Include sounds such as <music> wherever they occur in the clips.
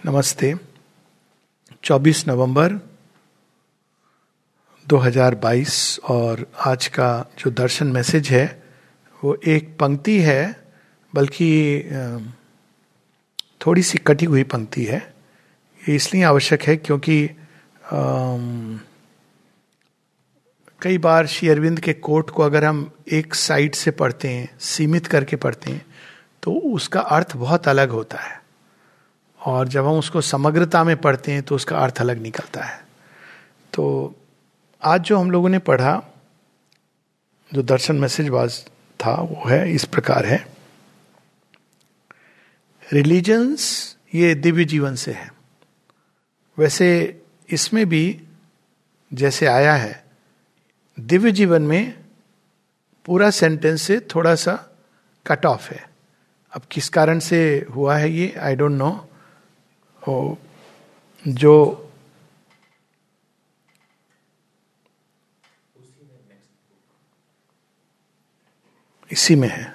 नमस्ते। 24 नवंबर 2022 और आज का जो दर्शन मैसेज है, वो एक पंक्ति है, बल्कि थोड़ी सी कटी हुई पंक्ति है। ये इसलिए आवश्यक है क्योंकि कई बार श्री अरविंद के कोट को अगर हम एक साइड से पढ़ते हैं, सीमित करके पढ़ते हैं तो उसका अर्थ बहुत अलग होता है। और जब हम उसको समग्रता में पढ़ते हैं तो उसका अर्थ अलग निकलता है। तो आज जो हम लोगों ने पढ़ा, जो दर्शन मैसेज वाज था, वो है, इस प्रकार है। रिलीजन्स ये दिव्य जीवन से है। वैसे इसमें भी जैसे आया है, दिव्य जीवन में पूरा सेंटेंस से थोड़ा सा कट ऑफ़ है। अब किस कारण से हुआ है ये आई डोंट नो जो इसी में है।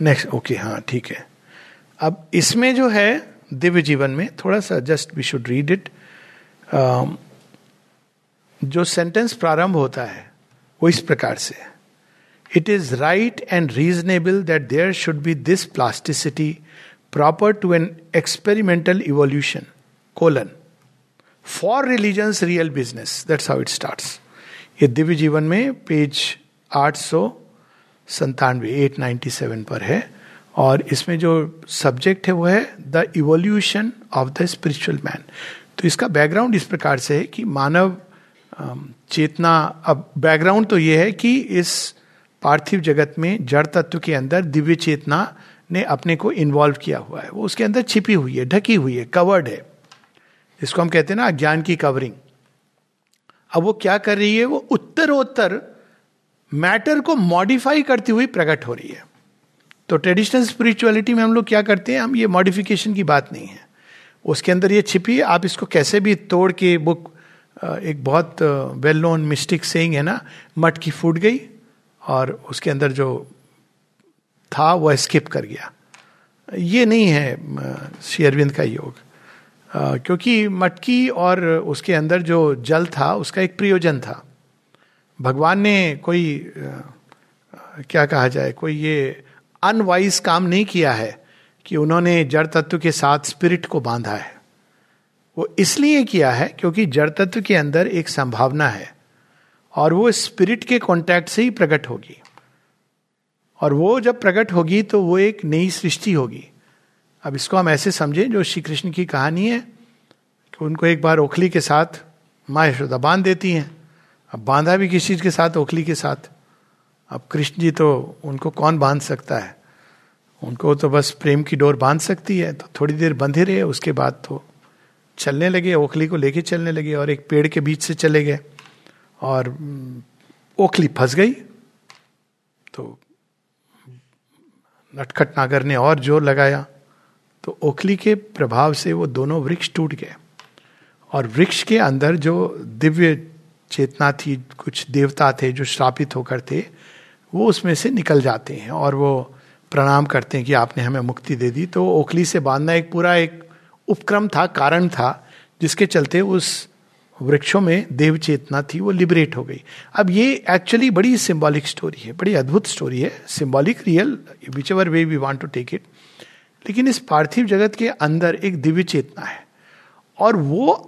नेक्स्ट ओके हाँ ठीक है। अब इसमें जो है दिव्य जीवन में थोड़ा सा just we should read it जो सेंटेंस प्रारंभ होता है, वो इस प्रकार से it is right and reasonable that there should be this plasticity proper to an experimental evolution colon for religion's real business that's how it start ये दिव्य जीवन में पेज आठ सौ संतानवे एट नाइन्टी सेवन पर है। और इसमें जो सब्जेक्ट है वो है the evolution of the spiritual man तो इसका बैकग्राउंड इस प्रकार से है कि मानव चेतना, अब बैकग्राउंड तो ये है कि इस पार्थिव जगत में जड़ तत्व के अंदर दिव्य चेतना ने अपने को इन्वॉल्व किया हुआ है। वो उसके अंदर छिपी हुई है, ढकी हुई है कवर्ड है। जिसको हम कहते हैं ना ज्ञान की कवरिंग अब वो क्या कर रही है? वो उत्तरोत्तर मैटर को मॉडिफाई करती हुई प्रकट हो रही है। तो ट्रेडिशनल स्पिरिचुअलिटी में हम लोग क्या करते हैं? हम ये मॉडिफिकेशन की बात नहीं है। उसके अंदर ये छिपी है, आप इसको कैसे भी तोड़ के बुक एक बहुत वेल नोन मिस्टिक सेइंग है ना मटकी फूट गई और उसके अंदर जो था वह स्किप कर गया। ये नहीं है श्री अरविंद का योग। आ, क्योंकि मटकी और उसके अंदर जो जल था उसका एक प्रयोजन था। भगवान ने कोई आ, क्या कहा जाए कोई ये अनवाइज काम नहीं किया है कि उन्होंने जड़ तत्व के साथ स्पिरिट को बांधा है। वो इसलिए किया है क्योंकि जड़ तत्व के अंदर एक संभावना है और वो स्पिरिट के कांटेक्ट से ही प्रकट होगी। और वो जब प्रकट होगी तो वो एक नई सृष्टि होगी। अब इसको हम ऐसे समझें जो श्री कृष्ण की कहानी है कि उनको एक बार ओखली के साथ माँ यशोदा बाँध देती हैं। अब बांधा भी किसी चीज़ के साथ? ओखली के साथ। अब कृष्ण जी तो उनको कौन बाँध सकता है? उनको तो बस प्रेम की डोर बाँध सकती है तो थोड़ी देर बंधे रहे, उसके बाद तो चलने लगे, ओखली को लेके चलने लगे और एक पेड़ के बीच से चले गए और ओखली फंस गई। तो नटखट नागर ने और ज़ोर लगाया तो ओखली के प्रभाव से वो दोनों वृक्ष टूट गए। और वृक्ष के अंदर जो दिव्य चेतना थी, कुछ देवता थे जो श्रापित होकर थे, वो उसमें से निकल जाते हैं और वो प्रणाम करते हैं कि आपने हमें मुक्ति दे दी। तो ओखली से बांधना एक पूरा एक उपक्रम था, कारण था, जिसके चलते उस वृक्षों में देव चेतना थी, वो लिबरेट हो गई। अब ये एक्चुअली बड़ी सिंबॉलिक स्टोरी है, बड़ी अद्भुत स्टोरी है symbolic real whichever way we want to take it लेकिन इस पार्थिव जगत के अंदर एक दिव्य चेतना है, और वो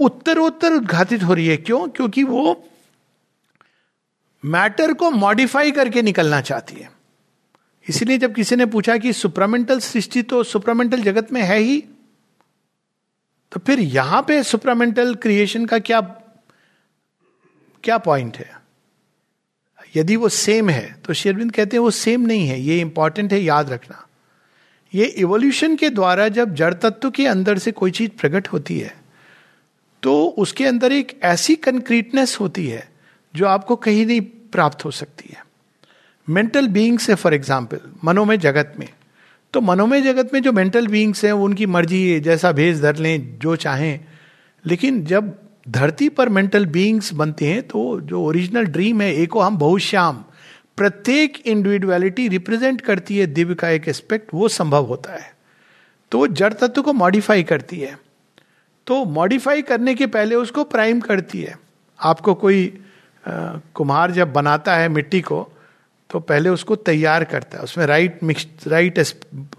उत्तरोत्तर उद्घाटित हो रही है। क्यों? क्योंकि वो मैटर को मॉडिफाई करके निकलना चाहती है। इसलिए जब किसी ने पूछा कि सुप्रामेंटल सृष्टि तो सुप्रामेंटल जगत में है ही तो फिर यहाँ पे सुप्रामेंटल क्रिएशन का क्या क्या पॉइंट है? यदि वो सेम है तो शेरविंद कहते हैं वो सेम नहीं है, ये इंपॉर्टेंट है, याद रखना। ये इवोल्यूशन के द्वारा जब जड़ तत्व के अंदर से कोई चीज़ प्रकट होती है तो उसके अंदर एक ऐसी कंक्रीटनेस होती है, जो आपको कहीं नहीं प्राप्त हो सकती है। मेंटल बींग्स है फॉर एग्ज़ाम्पल मनो में जगत में तो मनोमय जगत में जो मेंटल बींग्स हैं उनकी मर्ज़ी है जैसा भेज धर लें जो चाहें। लेकिन जब धरती पर मेंटल बींग्स बनते हैं तो जो ओरिजिनल ड्रीम है एको हम बहुश्याम। प्रत्येक इंडिविजुअलिटी रिप्रेजेंट करती है दिव्य का एक एस्पेक्ट वो संभव होता है। तो वो जड़ तत्व को मॉडिफाई करती है। तो मॉडिफाई करने के पहले उसको प्राइम करती है। आपको कोई आ, कुम्हार जब बनाता है मिट्टी को तो पहले उसको तैयार करता है। उसमें राइट मिक्स राइट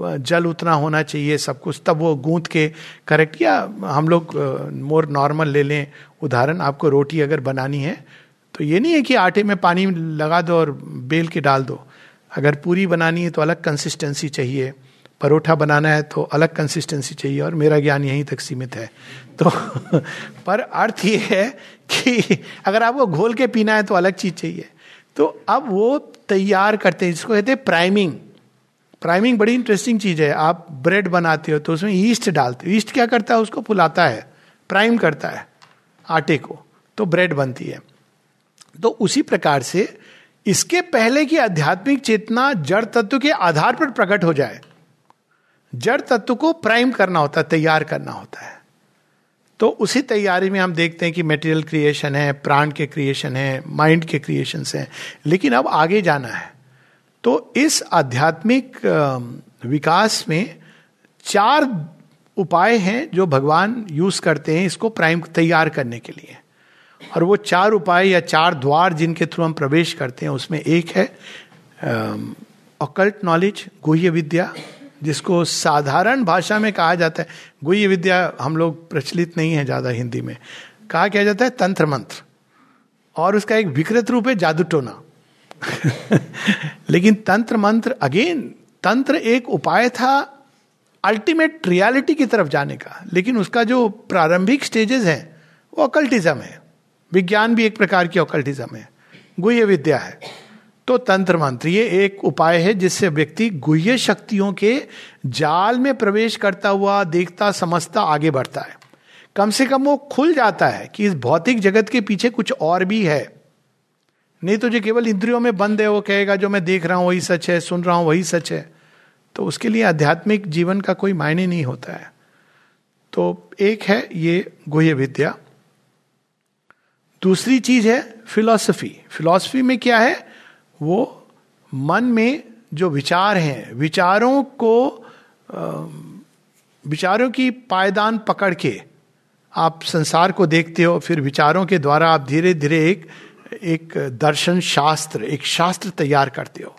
जल उतना होना चाहिए, सब कुछ। तब वो गूंथ के करेक्ट या हम लोग मोर नॉर्मल ले लें। उदाहरण, आपको रोटी अगर बनानी है तो ये नहीं है कि आटे में पानी लगा दो और बेल के डाल दो। अगर पूरी बनानी है तो अलग कंसिस्टेंसी चाहिए। परोठा बनाना है तो अलग कंसिस्टेंसी चाहिए और मेरा ज्ञान यहीं तक सीमित है। तो <laughs> पर अर्थ ये है कि अगर आपको घोल के पीना है तो अलग चीज़ चाहिए। तो अब वो तैयार करते हैं, जिसको कहते हैं प्राइमिंग प्राइमिंग बड़ी इंटरेस्टिंग चीज़ है। आप ब्रेड बनाते हो तो उसमें ईस्ट डालते हो। ईस्ट क्या करता है? उसको फुलाता है। प्राइम करता है आटे को। तो ब्रेड बनती है। तो उसी प्रकार से इसके पहले की आध्यात्मिक चेतना जड़ तत्व के आधार पर प्रकट हो जाए। जड़ तत्व को प्राइम करना होता है, तैयार करना होता है। तो उसी तैयारी में हम देखते हैं कि मेटेरियल क्रिएशन है प्राण के क्रिएशन है माइंड के क्रिएशन है। लेकिन अब आगे जाना है। तो इस आध्यात्मिक विकास में चार उपाय हैं जो भगवान यूज़ करते हैं इसको प्राइम तैयार करने के लिए। और वो चार उपाय या चार द्वार जिनके थ्रू हम प्रवेश करते हैं, उसमें एक है अकल्ट नॉलेज गुह्य विद्या जिसको साधारण भाषा में कहा जाता है। गुह्य विद्या हम लोग प्रचलित नहीं है ज़्यादा हिंदी में। कहा क्या जाता है? तंत्र मंत्र। और उसका एक विकृत रूप है जादू टोना। <laughs> लेकिन तंत्र मंत्र, अगेन, तंत्र एक उपाय था अल्टीमेट रियलिटी की तरफ़ जाने का। लेकिन उसका जो प्रारंभिक स्टेजेस है, वो अकल्टिज्म है। विज्ञान भी एक प्रकार की अकल्टिज्म है। गुह्य विद्या है। तो तंत्र मंत्र ये एक उपाय है जिससे व्यक्ति गुह्य शक्तियों के जाल में प्रवेश करता हुआ देखता, समझता, आगे बढ़ता है। कम से कम वो खुल जाता है कि इस भौतिक जगत के पीछे कुछ और भी है। नहीं तो जो केवल इंद्रियों में बंद है, वो कहेगा, जो मैं देख रहा हूँ वही सच है, सुन रहा हूँ वही सच है। तो उसके लिए आध्यात्मिक जीवन का कोई मायने नहीं होता है। तो एक है ये गुह्य विद्या। दूसरी चीज़ है फिलॉसफी। फिलॉसफी में क्या है? वो मन में जो विचार हैं, विचारों को विचारों की पायदान पकड़ के आप संसार को देखते हो, फिर विचारों के द्वारा आप धीरे धीरे एक एक दर्शन शास्त्र, एक शास्त्र तैयार करते हो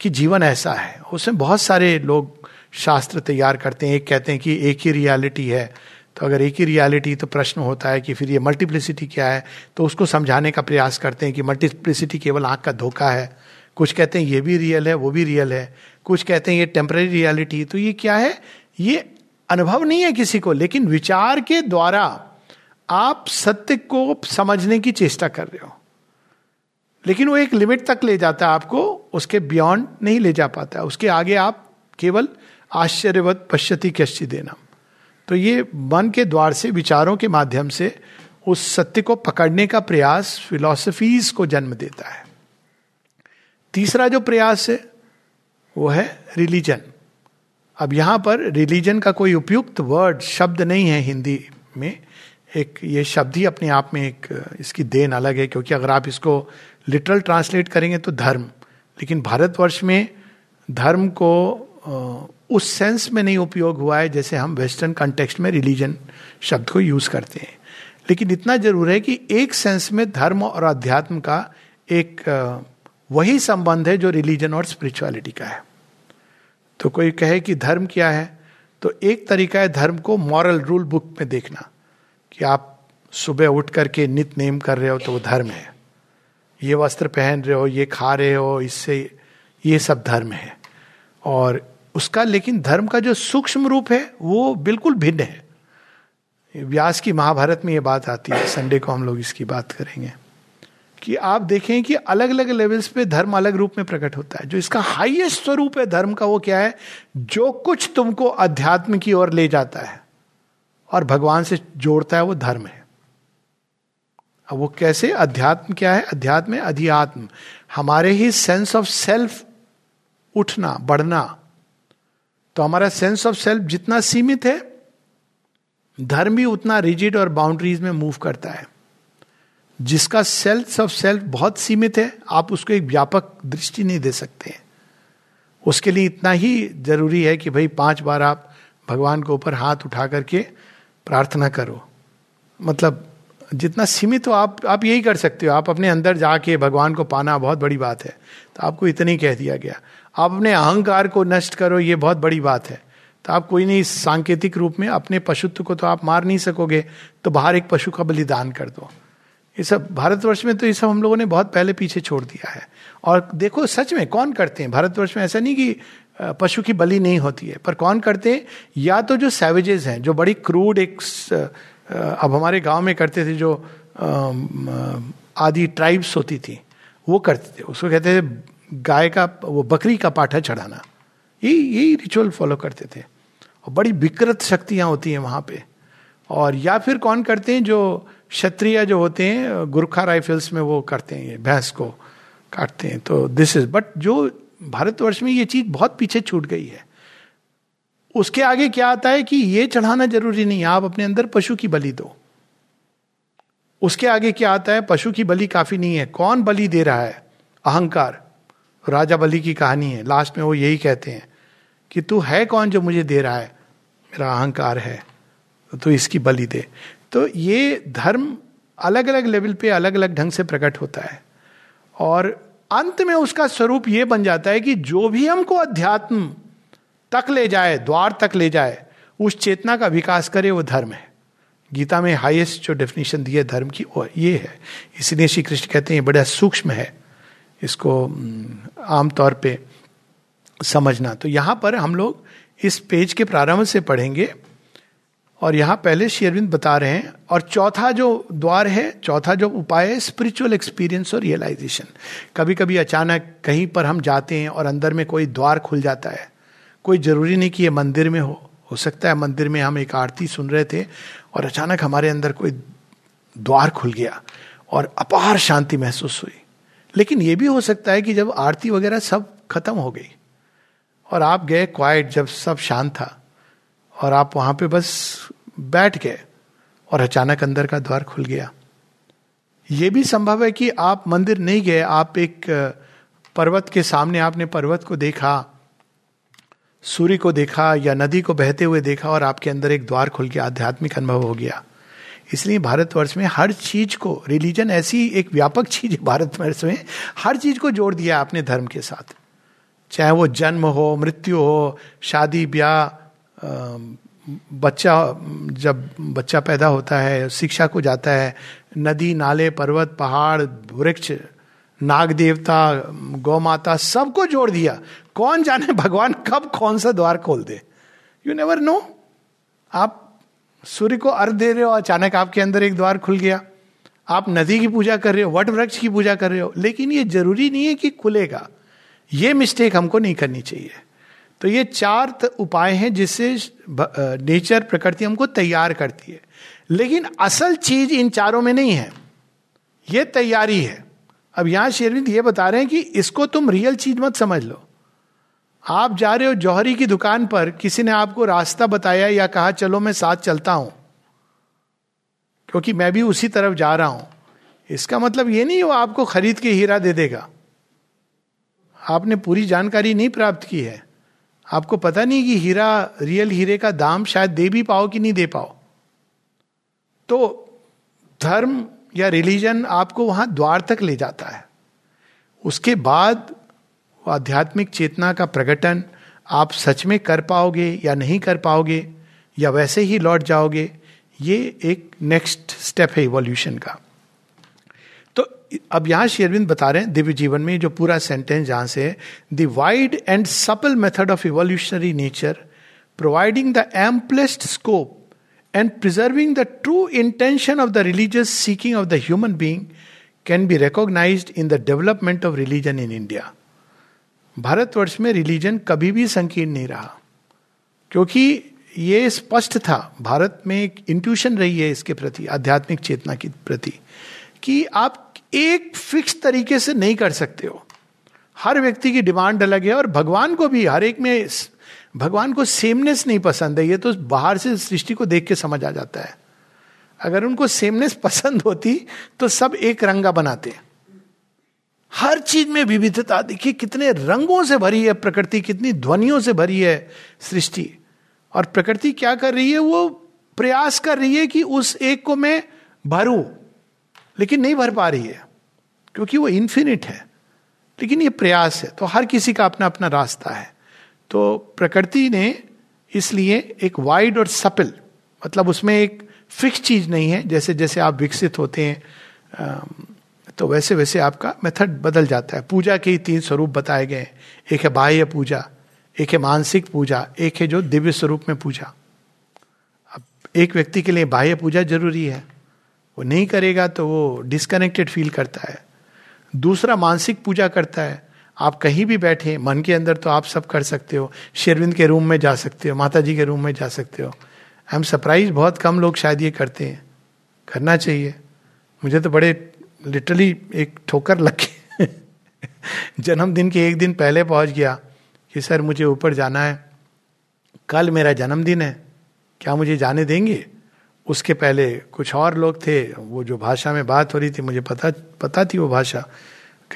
कि जीवन ऐसा है। उसमें बहुत सारे लोग शास्त्र तैयार करते हैं, एक कहते हैं कि एक ही रियलिटी है। तो अगर एक ही रियलिटी तो प्रश्न होता है कि फिर ये मल्टीप्लिसिटी क्या है? तो उसको समझाने का प्रयास करते हैं कि मल्टीप्लिसिटी केवल आँख का धोखा है। कुछ कहते हैं ये भी रियल है, वो भी रियल है। कुछ कहते हैं ये टेम्पररी रियलिटी तो ये क्या है? ये अनुभव नहीं है किसी को, लेकिन विचार के द्वारा आप सत्य को समझने की चेष्टा कर रहे हो। लेकिन वो एक लिमिट तक ले जाता है आपको, उसके बियॉन्ड नहीं ले जा पाता। उसके आगे आप केवल आश्चर्यवत पश्यति कश्चि देना तो ये मन के द्वार से, विचारों के माध्यम से उस सत्य को पकड़ने का प्रयास फिलॉसफीज को जन्म देता है। तीसरा जो प्रयास है, वो है रिलीजन। अब यहाँ पर रिलीजन का कोई उपयुक्त वर्ड, शब्द नहीं है हिंदी में। एक, ये शब्द ही अपने आप में एक, इसकी देन अलग है, क्योंकि अगर आप इसको लिटरल ट्रांसलेट करेंगे तो धर्म। लेकिन भारतवर्ष में धर्म को उस सेंस में नहीं उपयोग हुआ है जैसे हम वेस्टर्न कंटेक्स्ट में रिलीजन शब्द को यूज़ करते हैं। लेकिन इतना ज़रूर है कि एक सेंस में धर्म और अध्यात्म का एक वही संबंध है जो रिलीजन और स्पिरिचुअलिटी का है। तो कोई कहे कि धर्म क्या है तो एक तरीका है धर्म को मॉरल रूल बुक में देखना कि आप सुबह उठ करके नित नेम कर रहे हो तो वो धर्म है। ये वस्त्र पहन रहे हो, ये खा रहे हो, इससे ये सब धर्म है। और उसका, लेकिन धर्म का जो सूक्ष्म रूप है, वो बिल्कुल भिन्न है। व्यास की महाभारत में ये बात आती है, संडे को हम लोग इसकी बात करेंगे, कि आप देखें कि अलग अलग लेवल्स पे धर्म अलग रूप में प्रकट होता है। जो इसका हाईएस्ट स्वरूप है धर्म का, वो क्या है? जो कुछ तुमको अध्यात्म की ओर ले जाता है और भगवान से जोड़ता है, वो धर्म है। अब वो कैसे? अध्यात्म क्या है? अध्यात्म अधियात्म। हमारे ही सेंस ऑफ़ सेल्फ उठना, बढ़ना तो हमारा सेंस ऑफ़ सेल्फ जितना सीमित है, धर्म भी उतना रिजिड और बाउंड्रीज में मूव करता है। जिसका सेल्फ ऑफ़ सेल्फ बहुत सीमित है, आप उसको एक व्यापक दृष्टि नहीं दे सकते उसके लिए इतना ही ज़रूरी है कि भाई पाँच बार आप भगवान के ऊपर हाथ उठा करके प्रार्थना करो। मतलब जितना सीमित हो, आप आप यही कर सकते हो। आप अपने अंदर जाके भगवान को पाना बहुत बड़ी बात है। तो आपको इतना ही कह दिया गया। आप अपने अहंकार को नष्ट करो, ये बहुत बड़ी बात है। तो आप कोई नहीं, सांकेतिक रूप में अपने पशुत्व को तो आप मार नहीं सकोगे तो बाहर एक पशु का बलिदान कर दो। ये सब, भारतवर्ष में तो ये सब हम लोगों ने बहुत पहले पीछे छोड़ दिया है। और देखो, सच में कौन करते हैं? भारतवर्ष में ऐसा नहीं कि पशु की बलि नहीं होती है, पर कौन करते हैं? या तो जो सैवेजेस हैं, जो बड़ी क्रूड एक अब हमारे गाँव में करते थे जो आदि ट्राइब्स होती थी, वो करते थे। उसको कहते थे गाय का, वो बकरी का पाठा चढ़ाना। यही यही रिचुअल फॉलो करते थे। और बड़ी विकृत शक्तियाँ होती हैं वहाँ पे। और या फिर कौन करते हैं जो क्षत्रिय जो होते हैं, गुरखा राइफल्स में वो करते हैं, ये भैंस को काटते हैं। तो दिस इज़ बट जो भारतवर्ष में ये चीज़ बहुत पीछे छूट गई है। उसके आगे क्या आता है कि ये चढ़ाना ज़रूरी नहीं आप अपने अंदर पशु की बलि दो। उसके आगे क्या आता है, पशु की बलि काफ़ी नहीं है। कौन बलि दे रहा है? अहंकार। राजा बलि की कहानी है। लास्ट में वो यही कहते हैं कि तू है कौन जो मुझे दे रहा है? मेरा अहंकार है तो तू इसकी बलि दे। तो ये धर्म अलग अलग लेवल पे अलग अलग ढंग से प्रकट होता है। और अंत में उसका स्वरूप ये बन जाता है कि जो भी हमको अध्यात्म तक ले जाए, द्वार तक ले जाए, उस चेतना का विकास करे, वो धर्म है। गीता में हाईएस्ट जो डेफिनेशन दी है, धर्म की, वो ये है। इसलिए श्री कृष्ण कहते हैं बड़ा सूक्ष्म है। इसको आमतौर पे समझना। तो यहाँ पर हम लोग इस पेज के प्रारंभ से पढ़ेंगे और यहाँ पहले शेरविंद बता रहे हैं। और चौथा जो द्वार है, चौथा जो उपाय है स्पिरिचुअल एक्सपीरियंस और रियलाइजेशन कभी कभी अचानक कहीं पर हम जाते हैं और अंदर में कोई द्वार खुल जाता है। कोई ज़रूरी नहीं कि ये मंदिर में हो। हो सकता है मंदिर में हम एक आरती सुन रहे थे और अचानक हमारे अंदर कोई द्वार खुल गया और अपार शांति महसूस हुई। लेकिन ये भी हो सकता है कि जब आरती वगैरह सब खत्म हो गई और आप गए क्वाइट जब सब शांत था और आप वहाँ पे बस बैठ गए और अचानक अंदर का द्वार खुल गया। यह भी संभव है कि आप मंदिर नहीं गए, आप एक पर्वत के सामने आपने पर्वत को देखा, सूर्य को देखा या नदी को बहते हुए देखा और आपके अंदर एक द्वार खुल गया, आध्यात्मिक अनुभव हो गया। इसलिए भारतवर्ष में हर चीज़ को रिलीजन ऐसी एक व्यापक चीज़ है भारतवर्ष में, हर चीज़ को जोड़ दिया आपने धर्म के साथ। चाहे वो जन्म हो, मृत्यु हो, शादी, ब्याह बच्चा, जब बच्चा पैदा होता है, शिक्षा को जाता है, नदी, नाले, पर्वत, पहाड़, वृक्ष नाग देवता गौ माता सबको जोड़ दिया। कौन जाने भगवान कब कौन सा द्वार खोल दे? यू नेवर नो आप सूर्य को अर्घ दे रहे हो, अचानक आपके अंदर एक द्वार खुल गया। आप नदी की पूजा कर रहे हो वट वृक्ष की पूजा कर रहे हो, लेकिन ये ज़रूरी नहीं है कि खुलेगा। ये मिस्टेक हमको नहीं करनी चाहिए। तो ये चार उपाय हैं जिससे नेचर प्रकृति हमको तैयार करती है। लेकिन असल चीज़ इन चारों में नहीं है। ये तैयारी है। अब यहाँ शेरविंद ये बता रहे हैं कि इसको तुम रियल चीज़ मत समझ लो। आप जा रहे हो जौहरी की दुकान पर, किसी ने आपको रास्ता बताया या कहा, चलो मैं साथ चलता हूँ क्योंकि मैं भी उसी तरफ़ जा रहा हूँ। इसका मतलब ये नहीं वो आपको खरीद के हीरा दे देगा। आपने पूरी जानकारी नहीं प्राप्त की है। आपको पता नहीं कि हीरा, रियल हीरे का दाम शायद दे भी पाओ कि नहीं दे पाओ। तो धर्म या रिलीजन आपको वहाँ द्वार तक ले जाता है। उसके बाद वो आध्यात्मिक चेतना का प्रकटन आप सच में कर पाओगे या नहीं कर पाओगे या वैसे ही लौट जाओगे, ये एक नेक्स्ट स्टेप है इवोल्यूशन का। तो अब यहाँ शेरविंद बता रहे हैं, दिव्य जीवन में जो पूरा सेंटेंस जहाँ से है the wide and supple method of evolutionary nature providing the amplest scope and preserving the true intention of the religious seeking of the human being can be recognise in the development of religion in India Bharatvarsh में religion कभी भी संकीर्ण नहीं रहा। क्योंकि ये स्पष्ट था, भारत में एक इंट्यूशन रही है इसके प्रति, आध्यात्मिक चेतना के प्रति, कि आप एक फिक्स तरीके से नहीं कर सकते हो। हर व्यक्ति की डिमांड अलग है और भगवान को भी, हर एक में भगवान को सेमनेस नहीं पसंद है। ये तो बाहर से सृष्टि को देख के समझ आ जाता है। अगर उनको सेमनेस <laughs> पसंद होती तो सब एक रंगा बनाते हैं। हर चीज़ में विविधता, देखिए कितने रंगों से भरी है प्रकृति, कितनी ध्वनियों से भरी है सृष्टि। और प्रकृति क्या कर रही है? वो प्रयास कर रही है कि उस एक को मैं भरूं, लेकिन नहीं भर पा रही है, क्योंकि वो इन्फिनिट है। लेकिन ये प्रयास है तो हर किसी का अपना अपना रास्ता है। तो प्रकृति ने इसलिए एक वाइड और सपल मतलब उसमें एक फिक्स चीज़ नहीं है जैसे जैसे आप विकसित होते हैं तो वैसे वैसे आपका मेथड बदल जाता है। पूजा के ही तीन स्वरूप बताए गए हैं। एक है बाह्य पूजा, एक है मानसिक पूजा, एक है जो दिव्य स्वरूप में पूजा। अब एक व्यक्ति के लिए बाह्य पूजा ज़रूरी है। वो नहीं करेगा तो वो डिस्कनेक्टेड फील करता है। दूसरा मानसिक पूजा करता है। आप कहीं भी बैठे, मन के अंदर तो आप सब कर सकते हो। शेरविंद के रूम में जा सकते हो माता जी के रूम में जा सकते हो। आई एम सरप्राइज़ बहुत कम लोग शायद ये करते हैं। करना चाहिए। मुझे तो बड़े लिटरली एक ठोकर लग के जन्मदिन के एक दिन पहले पहुँच गया कि, सर, मुझे ऊपर जाना है। कल मेरा जन्मदिन है। क्या मुझे जाने देंगे? उसके पहले कुछ और लोग थे। वो जो भाषा में बात हो रही थी, मुझे पता पता थी वो भाषा।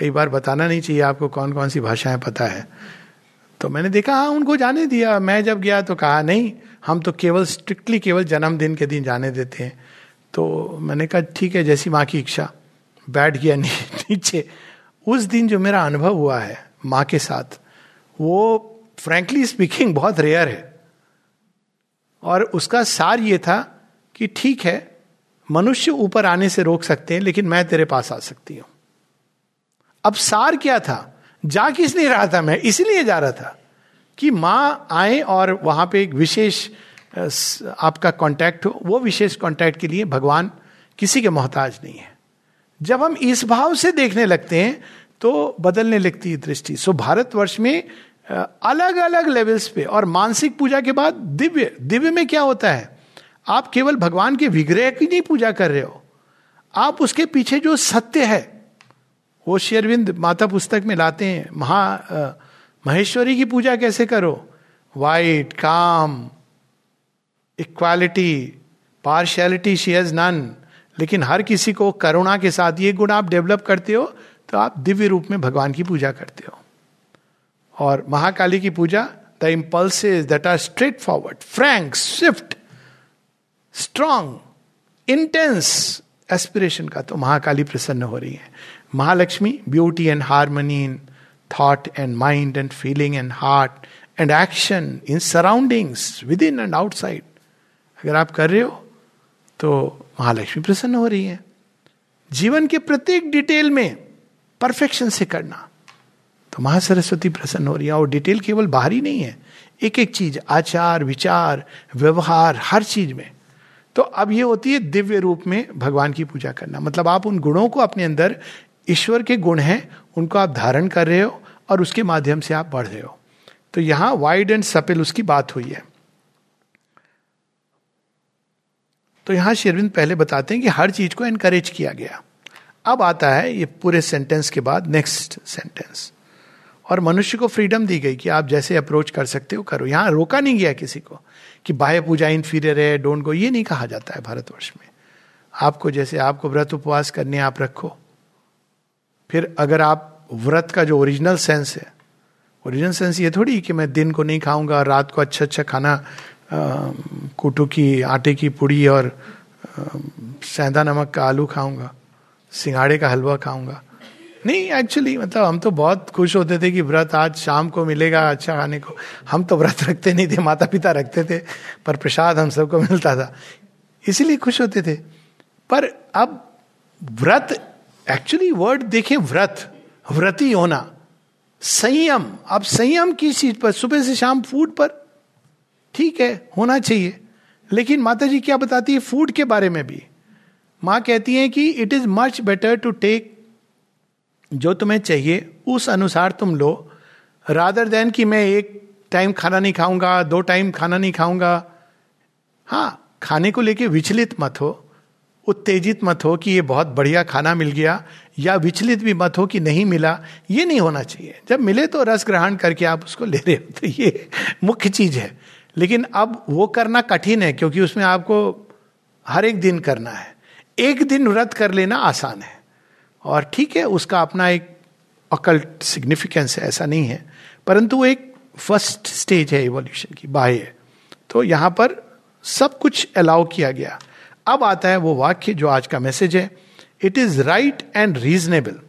कई बार बताना नहीं चाहिए आपको कौन कौन सी भाषाएँ पता है। तो मैंने देखा हाँ उनको जाने दिया। मैं जब गया तो कहा, नहीं, हम तो केवल स्ट्रिक्टली केवल जन्मदिन के दिन जाने देते हैं। तो मैंने कहा, ठीक है, जैसी माँ की इच्छा। बैठ गया <laughs> नीचे। उस दिन जो मेरा अनुभव हुआ है माँ के साथ, वो फ्रेंकली स्पीकिंग बहुत रेयर है। और उसका सार ये था कि ठीक है, मनुष्य ऊपर आने से रोक सकते हैं, लेकिन मैं तेरे पास आ सकती हूँ। अब सार क्या था? जा किस नहीं रहा था मैं? इसीलिए जा रहा था कि माँ आए और वहाँ पे एक विशेष आपका कांटेक्ट हो। वो विशेष कांटेक्ट के लिए भगवान किसी के मोहताज नहीं है। जब हम इस भाव से देखने लगते हैं तो बदलने लगती है दृष्टि। सो भारतवर्ष में अलग अलग लेवल्स पे और मानसिक पूजा के बाद दिव्य दिव्य में क्या होता है? आप केवल भगवान के विग्रह की नहीं पूजा कर रहे हो। आप उसके पीछे जो सत्य है, वो शेरविंद माता पुस्तक में लाते हैं, महा महेश्वरी की पूजा कैसे करो? Wide calm equality partiality she has none लेकिन हर किसी को करुणा के साथ ये गुण आप डेवलप करते हो तो आप दिव्य रूप में भगवान की पूजा करते हो। और महाकाली की पूजा the impulse that are straightforward frank swift strong intense aspiration का तो महाकाली प्रसन्न हो रही है। Mahalakshmi beauty and harmony in thought and mind and feeling and heart and action in surroundings within and outside अगर आप कर रहे हो तो महालक्ष्मी प्रसन्न हो रही है। जीवन के प्रत्येक डिटेल में परफेक्शन से करना। तो महासरस्वती प्रसन्न हो रही है। और डिटेल केवल बाहरी नहीं है। एक एक चीज़, आचार, विचार, व्यवहार, हर चीज़ में। तो अब ये होती है दिव्य रूप में भगवान की पूजा करना। मतलब आप उन गुणों को अपने अंदर, ईश्वर के गुण हैं, उनको आप धारण कर रहे हो और उसके माध्यम से आप बढ़ रहे हो। तो यहाँ वाइड एंड सपेल उसकी बात हुई है। तो यहाँ शेरविंद पहले बताते हैं कि हर चीज़ को एनकरेज किया गया। अब आता है ये पूरे सेंटेंस के बाद नेक्स्ट सेंटेंस और मनुष्य को फ्रीडम दी गई कि आप जैसे अप्रोच कर सकते हो, करो। यहाँ रोका नहीं गया किसी को कि बाह्य पूजा इंफीरियर है डोंट गो ये नहीं कहा जाता है भारतवर्ष में। आपको जैसे आपको व्रत उपवास करने आप रखो। फिर अगर आप व्रत का जो ओरिजिनल सेंस है ओरिजिनल सेंस ये थोड़ी कि मैं दिन को नहीं खाऊँगा, रात को अच्छा अच्छा खाना कुटू की, आटे की पुड़ी और सेंधा नमक का आलू खाऊँगा, सिंगाड़े का हलवा खाऊँगा। नहीं एक्चुअली मतलब हम तो बहुत खुश होते थे कि व्रत आज शाम को मिलेगा अच्छा खाने को। हम तो व्रत रखते नहीं थे माता पिता रखते थे, पर प्रसाद हम सबको मिलता था। इसीलिए खुश होते थे। पर अब व्रत एक्चुअली वर्ड देखें, व्रत, व्रती होना, संयम। अब संयम किस चीज़ पर? सुबह से शाम फ़ूड पर ठीक है, होना चाहिए। लेकिन माता जी क्या बताती है फ़ूड के बारे में भी? माँ कहती है कि it is much better to take जो तुम्हें चाहिए, उस अनुसार तुम लो रादर देन कि मैं एक टाइम खाना नहीं खाऊँगा, दो टाइम खाना नहीं खाऊँगा। हाँ खाने को लेके विचलित मत हो, उत्तेजित मत हो कि ये बहुत बढ़िया खाना मिल गया, या विचलित भी मत हो कि नहीं मिला, ये नहीं होना चाहिए। जब मिले तो रस ग्रहण करके आप उसको ले रहे हो। तो ये मुख्य चीज़ है। लेकिन अब वो करना कठिन है, क्योंकि उसमें आपको हर एक दिन करना है। एक दिन व्रत कर लेना आसान है। और ठीक है, उसका अपना एक अकल्ट सिग्निफिकेंस है ऐसा नहीं है, परंतु वो एक फ़र्स्ट स्टेज है इवोल्यूशन की, बाह्य। तो यहाँ पर सब कुछ अलाउ किया गया। अब आता है वो वाक्य जो आज का मैसेज है। It is right and reasonable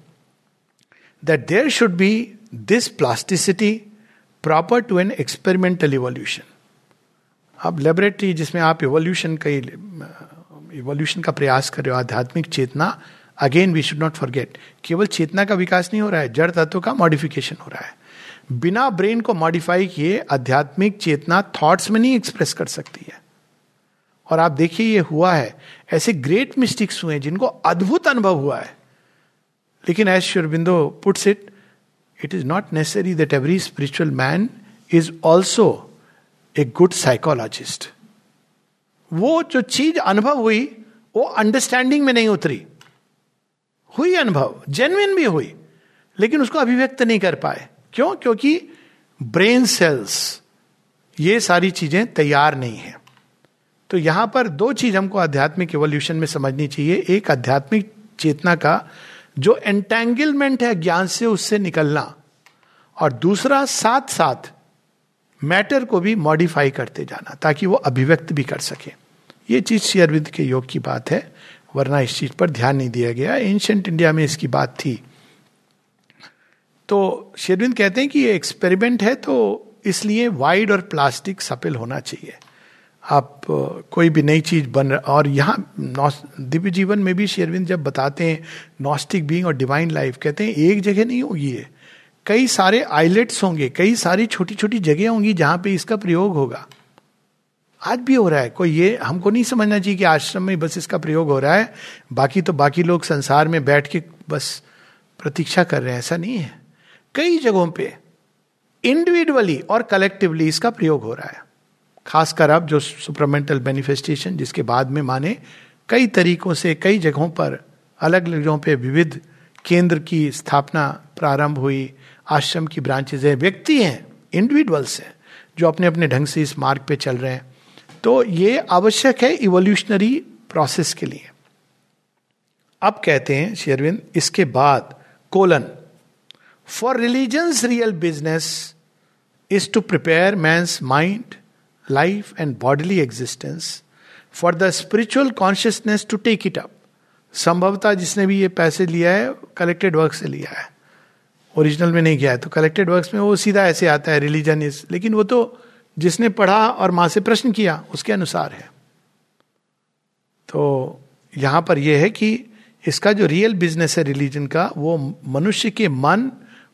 that there should be this plasticity proper to an experimental evolution अब लेबोरेटरी जिसमें आप इवोल्यूशन का इवोल्यूशन का प्रयास कर रहे हो, आध्यात्मिक चेतना again we should not forget केवल चेतना का विकास नहीं हो रहा है, जड़ तत्व का मॉडिफिकेशन हो रहा है। बिना ब्रेन को मॉडिफाई किए आध्यात्मिक चेतना थॉट्स में नहीं एक्सप्रेस कर सकती है। और आप देखिए ये हुआ है, ऐसे ग्रेट मिस्टेक्स हुए हैं जिनको अद्भुत अनुभव हुआ है। लेकिन as Sri Aurobindo puts it it is not necessary that every spiritual man is also a good psychologist वो जो चीज़ अनुभव हुई, वो अंडरस्टैंडिंग में नहीं उतरी। हुई अनुभव जेन्युइन भी हुई, लेकिन उसको अभिव्यक्त नहीं कर पाए। क्यों? क्योंकि ब्रेन सेल्स ये सारी चीज़ें तैयार नहीं है। तो यहाँ पर दो चीज़ हमको आध्यात्मिक एवोल्यूशन में समझनी चाहिए। एक आध्यात्मिक चेतना का जो एंटेंगलमेंट है ज्ञान से उससे निकलना, और दूसरा साथ साथ मैटर को भी मॉडिफाई करते जाना, ताकि वो अभिव्यक्त भी कर सके। ये चीज़ शेयरविद के योग की बात है, वरना इस चीज़ पर ध्यान नहीं दिया गया। एंशंट इंडिया में इसकी बात थी। तो शेरविंद कहते हैं कि ये एक्सपेरिमेंट है तो इसलिए वाइड और प्लास्टिक सपिल होना चाहिए। आप, कोई भी नई चीज़ बन रहा, और यहाँ दिव्य जीवन में भी शेरविंद जब बताते हैं नॉस्टिक बीइंग और डिवाइन लाइफ कहते हैं, एक जगह नहीं होगी ये। कई सारे आइलेट्स होंगे, कई सारी छोटी छोटी जगह होंगी जहाँ पे इसका प्रयोग होगा। आज भी हो रहा है, कोई ये हमको नहीं समझना चाहिए कि आश्रम में बस इसका प्रयोग हो रहा है, बाकी तो बाकी लोग संसार में बैठ के बस प्रतीक्षा कर रहे हैं, ऐसा नहीं है। कई जगहों पे इंडिविजुअली और कलेक्टिवली इसका प्रयोग हो रहा है। खासकर अब जो सुपरमेंटल बेनिफेस्टेशन जिसके बाद में माने कई तरीकों से कई जगहों पर अलग अलग जगहों पर विविध केंद्र की स्थापना प्रारंभ हुई आश्रम की ब्रांचेज है, व्यक्ति हैं इंडिविजुअल्स हैं, जो अपने अपने ढंग से इस मार्ग पे चल रहे हैं। तो ये आवश्यक है इवोल्यूशनरी प्रोसेस के लिए। अब कहते हैं शेरविंद इसके बाद colon for religion's real business is to prepare man's mind life and bodily existence for the spiritual consciousness to take it up संभवतः जिसने भी ये पैसे लिया है कलेक्टेड वर्क से लिया है। ओरिजिनल में नहीं किया है। तो कलेक्टेड वर्क्स में वो सीधा ऐसे आता है रिलीजन इज़ लेकिन वो तो जिसने पढ़ा और माँ से प्रश्न किया, उसके अनुसार है। तो यहाँ पर यह है कि इसका जो रियल बिज़नेस है रिलीजन का, वो मनुष्य के मन,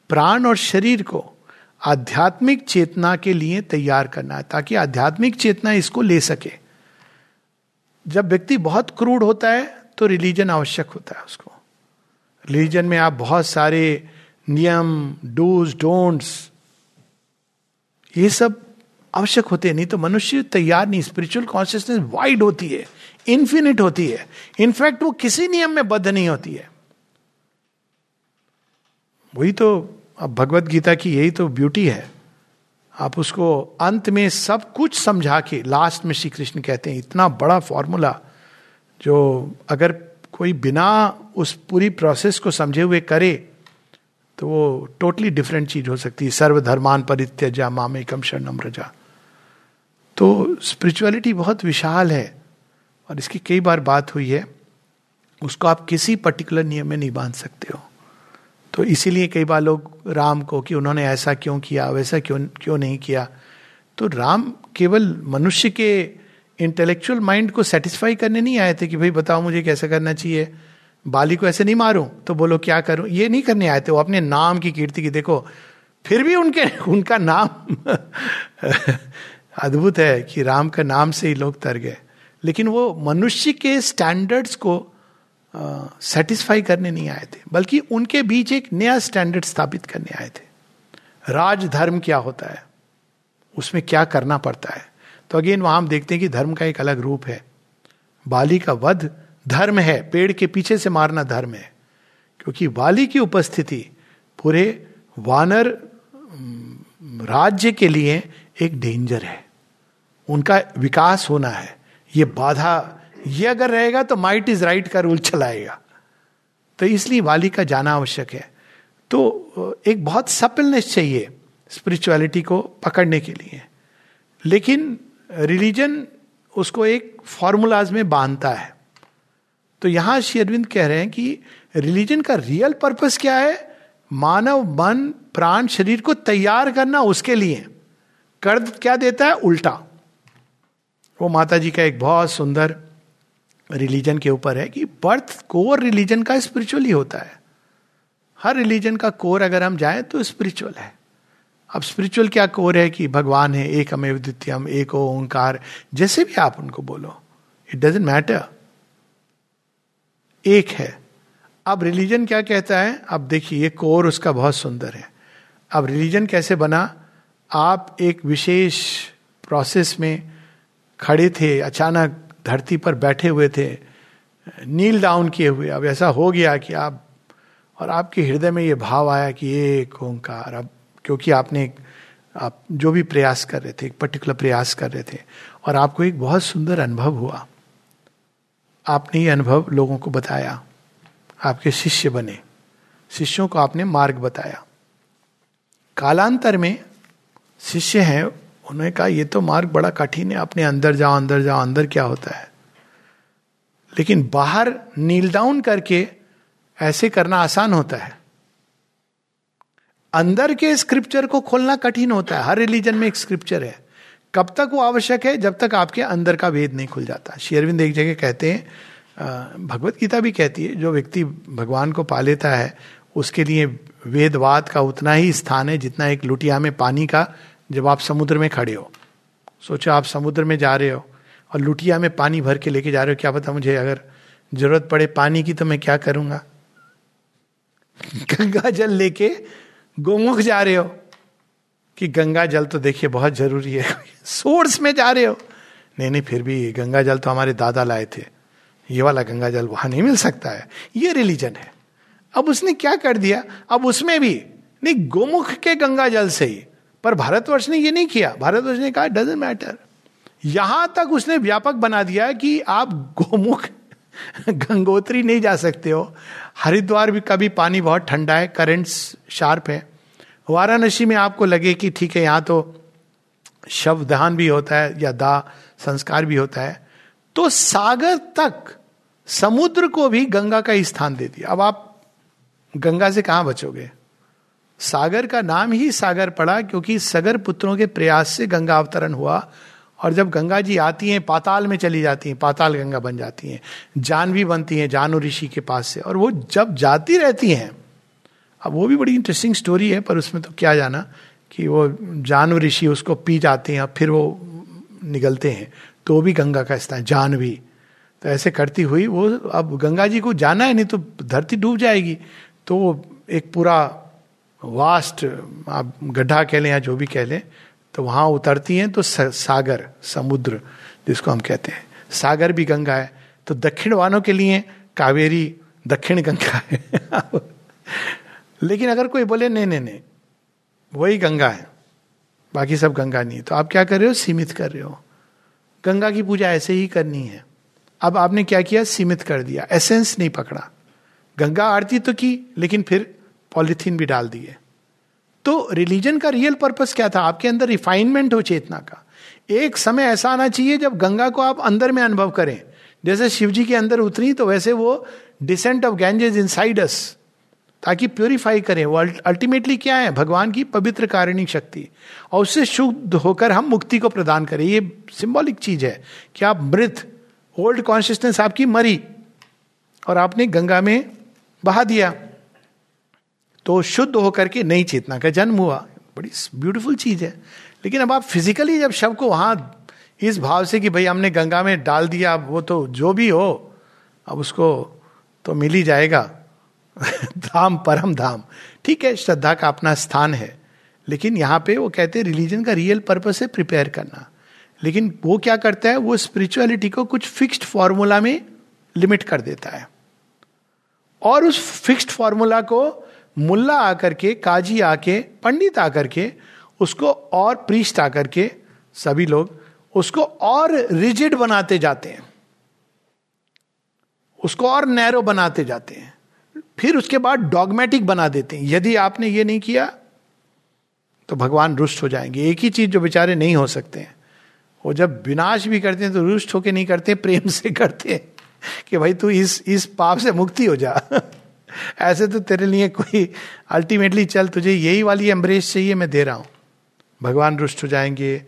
प्राण और शरीर को आध्यात्मिक चेतना के लिए तैयार करना है, ताकि आध्यात्मिक चेतना इसको ले सके। जब व्यक्ति बहुत क्रूड होता है तो रिलीजन आवश्यक होता है उसको। रिलीजन में आप बहुत सारे नियम, डूज, डोंट्स, ये सब आवश्यक होते नहीं तो मनुष्य तैयार नहीं स्पिरिचुअल कॉन्शियसनेस वाइड होती है इन्फिनिट होती है। इनफैक्ट वो किसी नियम में बद्ध नहीं होती है। वही तो अब भगवत गीता की यही तो ब्यूटी है। आप उसको अंत में सब कुछ समझा के लास्ट में श्री कृष्ण कहते हैं, इतना बड़ा फॉर्मूला जो अगर कोई बिना उस पूरी प्रोसेस को समझे हुए करे तो वो टोटली डिफरेंट चीज़ हो सकती है। सर्वधर्मान परित्यजा मामेकम शरणम रजा। तो स्पिरिचुअलिटी बहुत विशाल है, और इसकी कई बार बात हुई है। उसको आप किसी पर्टिकुलर नियम में नहीं बाँध सकते हो। तो इसीलिए कई बार लोग राम को कि उन्होंने ऐसा क्यों किया, वैसा क्यों क्यों नहीं किया। तो राम केवल मनुष्य के इंटेलेक्चुअल माइंड को सेटिस्फाई करने नहीं आए थे कि भाई बताओ मुझे कैसा करना चाहिए। बाली को ऐसे नहीं मारूं? तो बोलो, क्या करूँ? ये नहीं करने आए थे, वो अपने नाम की कीर्ति की, देखो, फिर भी उनके, उनका नाम <laughs> अद्भुत है कि राम का नाम से ही लोग तर गए। लेकिन वो मनुष्य के स्टैंडर्ड्स को सेटिस्फाई करने नहीं आए थे, बल्कि उनके बीच एक नया स्टैंडर्ड स्थापित करने आए थे। राजधर्म क्या होता है? उसमें क्या करना पड़ता है? तो अगेन वहाँ हम देखते हैं कि धर्म का एक अलग रूप है। बाली का वध धर्म है, पेड़ के पीछे से मारना धर्म है। क्योंकि वाली की उपस्थिति पूरे वानर राज्य के लिए एक डेंजर है। उनका विकास होना है। ये बाधा, ये अगर रहेगा तो माइट इज़ राइट का रूल चलाएगा। तो इसलिए वाली का जाना आवश्यक है। तो एक बहुत सपलनेस चाहिए स्पिरिचुअलिटी को पकड़ने के लिए। लेकिन रिलीजन उसको एक फॉर्मूलाज में बांधता है। तो यहाँ श्री अरविंद कह रहे हैं कि रिलीजन का रियल पर्पस क्या है? मानव मन प्राण शरीर को तैयार करना उसके लिए। कर क्या देता है? उल्टा। वो माता जी का एक बहुत सुंदर रिलीजन के ऊपर है कि बर्थ कोर रिलीजन का स्पिरिचुअली होता है। हर रिलीजन का कोर अगर हम जाए तो स्पिरिचुअल है। अब स्पिरिचुअल क्या कोर है कि भगवान है, एक अमेव द्वितीयम, एक ओंकार, जैसे भी आप उनको बोलो। इट डजेंट मैटर एक है। अब रिलीजन क्या कहता है? अब देखिए, ये कोर उसका बहुत सुंदर है। अब रिलीजन कैसे बना? आप एक विशेष प्रोसेस में खड़े थे, अचानक धरती पर बैठे हुए थे नील डाउन किए हुए। अब ऐसा हो गया कि आप, और आपके हृदय में ये भाव आया कि एक ओंकार। अब क्योंकि आपने आप जो भी प्रयास कर रहे थे, एक पर्टिकुलर प्रयास कर रहे थे, और आपको एक बहुत सुंदर अनुभव हुआ। आपने ये अनुभव लोगों को बताया। आपके शिष्य बने। शिष्यों को आपने मार्ग बताया। कालांतर में शिष्य हैं, उन्होंने कहा, ये तो मार्ग बड़ा कठिन है, अपने अंदर जाओ अंदर जाओ, अंदर क्या होता है? लेकिन बाहर नील डाउन करके ऐसे करना आसान होता है। अंदर के स्क्रिप्चर को खोलना कठिन होता है। हर रिलीजन में एक स्क्रिप्चर है। कब तक वो आवश्यक है? जब तक आपके अंदर का वेद नहीं खुल जाता। शेरविंद एक जगह कहते हैं भगवत गीता भी कहती है, जो व्यक्ति भगवान को पा लेता है, उसके लिए वेदवाद का उतना ही स्थान है जितना एक लुटिया में पानी का, जब आप समुद्र में खड़े हो। सोचो आप समुद्र में जा रहे हो और लुटिया में पानी भर के लेके जा रहे हो, क्या पता मुझे अगर ज़रूरत पड़े पानी की तो मैं क्या करूँगा? <laughs> गंगा जल लेके गोमुख जा रहे हो। कि गंगा जल तो देखिए बहुत ज़रूरी है। सोर्स में जा रहे हो। नहीं नहीं, फिर भी गंगा जल तो हमारे दादा लाए थे। ये वाला गंगा जल वहाँ नहीं मिल सकता है। ये रिलीजन है। अब उसने क्या कर दिया? अब उसमें भी, नहीं, गोमुख के गंगा जल से ही। पर भारतवर्ष ने ये नहीं किया। भारतवर्ष ने कहा डजेंट मैटर यहाँ तक उसने व्यापक बना दिया कि आप गोमुख, गंगोत्री नहीं जा सकते हो। हरिद्वार भी कभी पानी बहुत ठंडा है। करेंट्स शार्प है। वाराणसी में आपको लगे कि ठीक है, यहाँ तो शव दहन भी होता है या दाह संस्कार भी होता है तो सागर तक समुद्र को भी गंगा का स्थान दे दिया। अब आप गंगा से कहाँ बचोगे? सागर का नाम ही सागर पड़ा क्योंकि सगर पुत्रों के प्रयास से गंगा अवतरण हुआ और जब गंगा जी आती हैं, पाताल में चली जाती हैं, पाताल गंगा बन जाती हैं जानवी बनती हैं जानू ऋषि के पास से और वो जब जाती रहती हैं अब वो भी बड़ी इंटरेस्टिंग स्टोरी है, पर उसमें तो क्या जाना कि वो जानव ऋषि उसको पी जाते हैं फिर वो निकलते हैं। तो भी गंगा का स्थान जानवी तो ऐसे करती हुई वो अब गंगा जी को जाना है, नहीं तो धरती डूब जाएगी। तो एक पूरा वास्ट आप गड्ढा कह लें या जो भी कह लें तो वहाँ उतरती हैं तो सागर, समुद्र, जिसको हम कहते हैं। सागर भी गंगा है। तो दक्षिण वालों के लिए कावेरी दक्षिण गंगा है। लेकिन अगर कोई बोले, नहीं नहीं नहीं, वही गंगा है, बाकी सब गंगा नहीं तो आप क्या कर रहे हो? सीमित कर रहे हो। गंगा की पूजा ऐसे ही करनी है। अब आपने क्या किया? सीमित कर दिया। एसेंस नहीं पकड़ा। गंगा आरती तो की, लेकिन फिर पॉलिथीन भी डाल दिए। तो रिलीजन का रियल पर्पस क्या था? आपके अंदर रिफाइनमेंट हो चेतना का। एक समय ऐसा आना चाहिए जब गंगा को आप अंदर में अनुभव करें। जैसे शिव जी के अंदर उतरी तो वैसे वो descent of Ganges in sides ताकि प्योरीफाई करें। वो अल्टीमेटली क्या है? भगवान की पवित्र कारिणी शक्ति। और उससे शुद्ध होकर हम मुक्ति को प्रदान करें। ये सिंबॉलिक चीज़ है कि आप मृत ओल्ड कॉन्शियसनेस आपकी मरी और आपने गंगा में बहा दिया। तो शुद्ध होकर के नई चेतना का जन्म हुआ। बड़ी ब्यूटीफुल चीज़ है। लेकिन अब आप फिजिकली जब शव को वहाँ इस भाव से कि भाई हमने गंगा में डाल दिया वो तो जो भी हो, अब उसको तो मिल ही जाएगा। <laughs> धाम, परम धाम। ठीक है, श्रद्धा का अपना स्थान है। लेकिन यहाँ पे वो कहते हैं रिलीजन का रियल पर्पस है प्रिपेयर करना। लेकिन वो क्या करता है, वो स्पिरिचुअलिटी को कुछ फिक्स्ड फॉर्मूला में लिमिट कर देता है। और उस फिक्स्ड फॉर्मूला को मुल्ला आकर के, काजी आके, पंडित आकर के, उसको और प्रीस्ट आकर के, सभी लोग, उसको और रिजिड बनाते जाते हैं। उसको और नैरो बनाते जाते हैं। फिर उसके बाद डॉगमेटिक बना देते हैं। यदि आपने ये नहीं किया तो भगवान रुष्ट हो जाएँगे। एक ही चीज़ जो बेचारे नहीं हो सकते हैं। वो जब विनाश भी करते हैं तो रुष्ट होके नहीं करते, प्रेम से करते हैं कि भाई तू इस इस पाप से मुक्ति हो जा। <laughs> ऐसे तो तेरे लिए कोई अल्टीमेटली चल, तुझे यही वाली एम्ब्रेस चाहिए, मैं दे रहा हूँ। भगवान रुष्ट हो जाएँगे,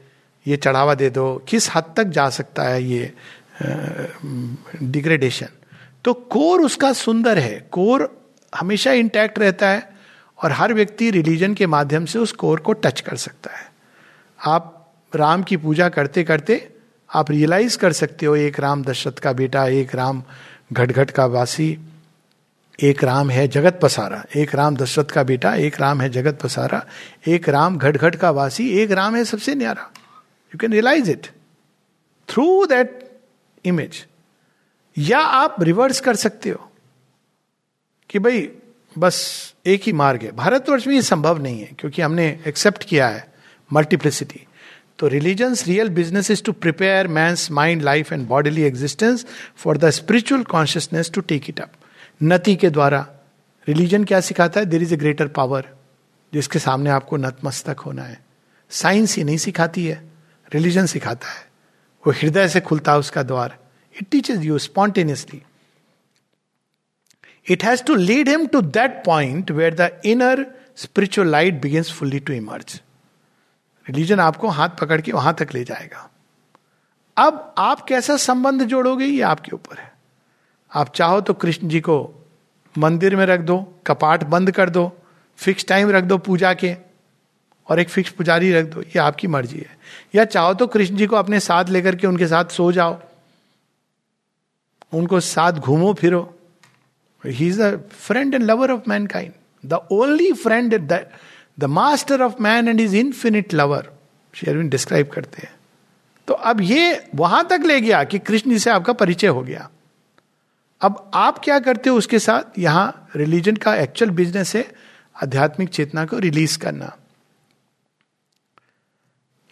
ये चढ़ावा दे दो। किस हद तक जा सकता है ये डिग्रेडेशन तो कोर उसका सुंदर है। कोर हमेशा इंटैक्ट रहता है और हर व्यक्ति रिलीजन के माध्यम से उस कोर को टच कर सकता है। आप राम की पूजा करते करते आप रियलाइज़ कर सकते हो, एक राम दशरथ का बेटा, एक राम घटघट का वासी, एक राम है जगत पसारा, एक राम दशरथ का बेटा, एक राम है जगत पसारा, एक राम घटघट का वासी, एक राम है सबसे न्यारा। You can realise it through that image या आप रिवर्स कर सकते हो। कि भाई, बस एक ही मार्ग है। भारतवर्ष में ये संभव नहीं है, क्योंकि हमने एक्सेप्ट किया है मल्टीप्लिसिटी तो religion's real business is to prepare man's mind life and bodily existence for the spiritual consciousness to take it up नति के द्वारा रिलीजन क्या सिखाता है? There is a greater power जिसके सामने आपको नतमस्तक होना है। साइंस ही नहीं सिखाती है रिलीजन सिखाता है। वो हृदय से खुलता है उसका द्वार। It teaches you spontaneously it has to lead him to that point where the inner spiritual light begins fully to emerge religion आपको हाथ पकड़ के वहाँ तक ले जाएगा। अब आप कैसा संबंध जोड़ोगे? ये आपके ऊपर है। आप चाहो तो कृष्ण जी को मंदिर में रख दो, कपाट बंद कर दो फिक्स टाइम रख दो पूजा के, और एक फिक्स पुजारी रख दो, ये आपकी मर्ज़ी है। या चाहो तो कृष्ण जी को अपने साथ लेकर के उनके साथ सो जाओ। उनको साथ घूमो, फिरो। He is a friend and lover of mankind the only friend the master of man and is infinite lover Sri Arvind describe करते हैं तो अब ये वहाँ तक ले गया कि कृष्ण जी से आपका परिचय हो गया। अब आप क्या करते हो उसके साथ? यहाँ रिलीजन का एक्चुअल बिज़नेस है, आध्यात्मिक चेतना को रिलीज़ करना।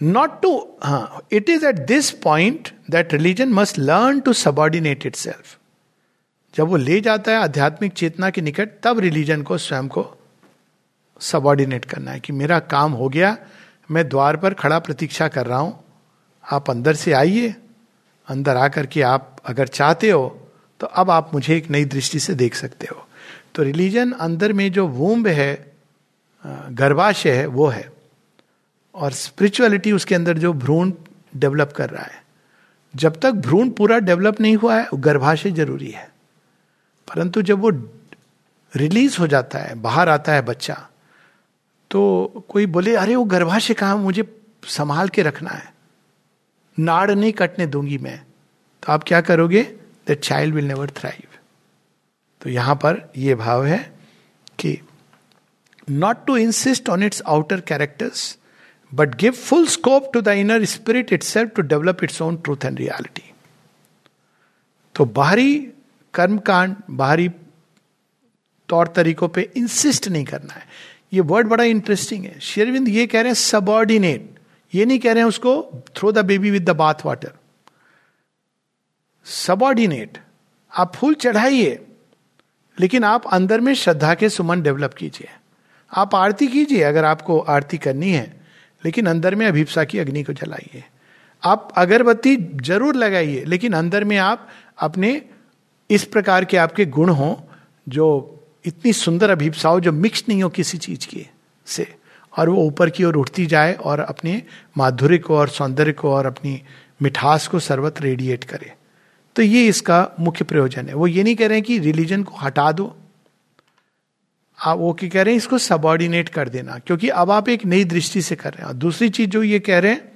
नॉट टू हाँ it is at this point that religion must learn to subordinate itself जब वो ले जाता है आध्यात्मिक चेतना के निकट, तब रिलीजन को, स्वयं को सबॉर्डिनेट करना है कि मेरा काम हो गया, मैं द्वार पर खड़ा प्रतीक्षा कर रहा हूँ। आप अंदर से आइए, अंदर आकर के आप अगर चाहते हो तो अब आप मुझे एक नई दृष्टि से देख सकते हो। तो रिलीजन अंदर में जो वूम्ब है गर्भाशय है, वो है। और स्पिरिचुअलिटी उसके अंदर जो भ्रूण डेवलप कर रहा है। जब तक भ्रूण पूरा डेवलप नहीं हुआ है, गर्भाशय ज़रूरी है। परंतु जब वो रिलीज़ हो जाता है, बाहर आता है बच्चा तो कोई बोले, अरे, वो गर्भाशय कहा मुझे संभाल के रखना है। नाड़ नहीं कटने दूँगी मैं। तो आप क्या करोगे? The child will never thrive तो यहाँ पर यह भाव है कि not to insist on its outer characters but give full scope to the inner spirit it to develop its own truth and reality तो बाहरी कर्मकांड बाहरी तौर तरीकों पे इंसिस्ट नहीं करना है। ये वर्ड बड़ा इंटरेस्टिंग है। शेरविंद ये कह रहे हैं सबॉर्डिनेट ये नहीं कह रहे हैं उसको throw the baby with the bath water subordinate आप फूल चढ़ाइए, लेकिन आप अंदर में श्रद्धा के सुमन डेवलप कीजिए। आप आरती कीजिए अगर आपको आरती करनी है, लेकिन अंदर में अभिप्सा की अग्नि को जलाइए। आप अगरबत्ती ज़रूर लगाइए, लेकिन अंदर में आप अपने इस प्रकार के आपके गुण हो जो इतनी सुंदर अभिप्साओं, जो मिक्स नहीं हो किसी चीज़ की से, और वो ऊपर की ओर उठती जाए और अपने माधुर्य को और सौंदर्य को और अपनी मिठास को सर्वत्र रेडिएट करे। तो ये इसका मुख्य प्रयोजन है। वो ये नहीं कह रहे हैं कि रिलीजन को हटा दो। आप वो क्या कह रहे हैं, इसको सबॉर्डिनेट कर देना, क्योंकि अब आप एक नई दृष्टि से कर रहे हैं। और दूसरी चीज़ जो ये कह रहे हैं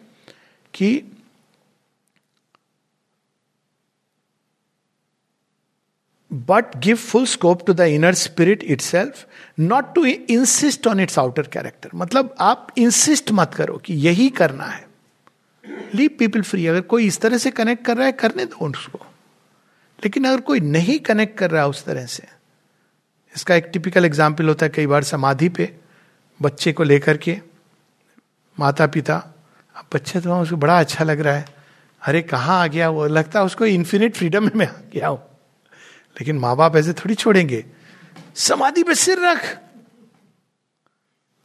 कि but give full scope to the inner spirit itself not to insist on its outer character मतलब आप इंसिस्ट मत करो कि यही करना है। लीव पीपल फ्री अगर कोई इस तरह से कनेक्ट कर रहा है, करने दो उसको। लेकिन अगर कोई नहीं कनेक्ट कर रहा है उस तरह से, इसका एक टिपिकल एग्ज़ाम्पल होता है कई बार समाधि पे, बच्चे को लेकर के माता पिता अब बच्चे तो उसको बड़ा अच्छा लग रहा है। अरे कहाँ आ गया वो? लगता है उसको इन्फिनिट फ्रीडम में आ गया हूँ। लेकिन माँ बाप ऐसे थोड़ी छोड़ेंगे। समाधि पे सिर रख।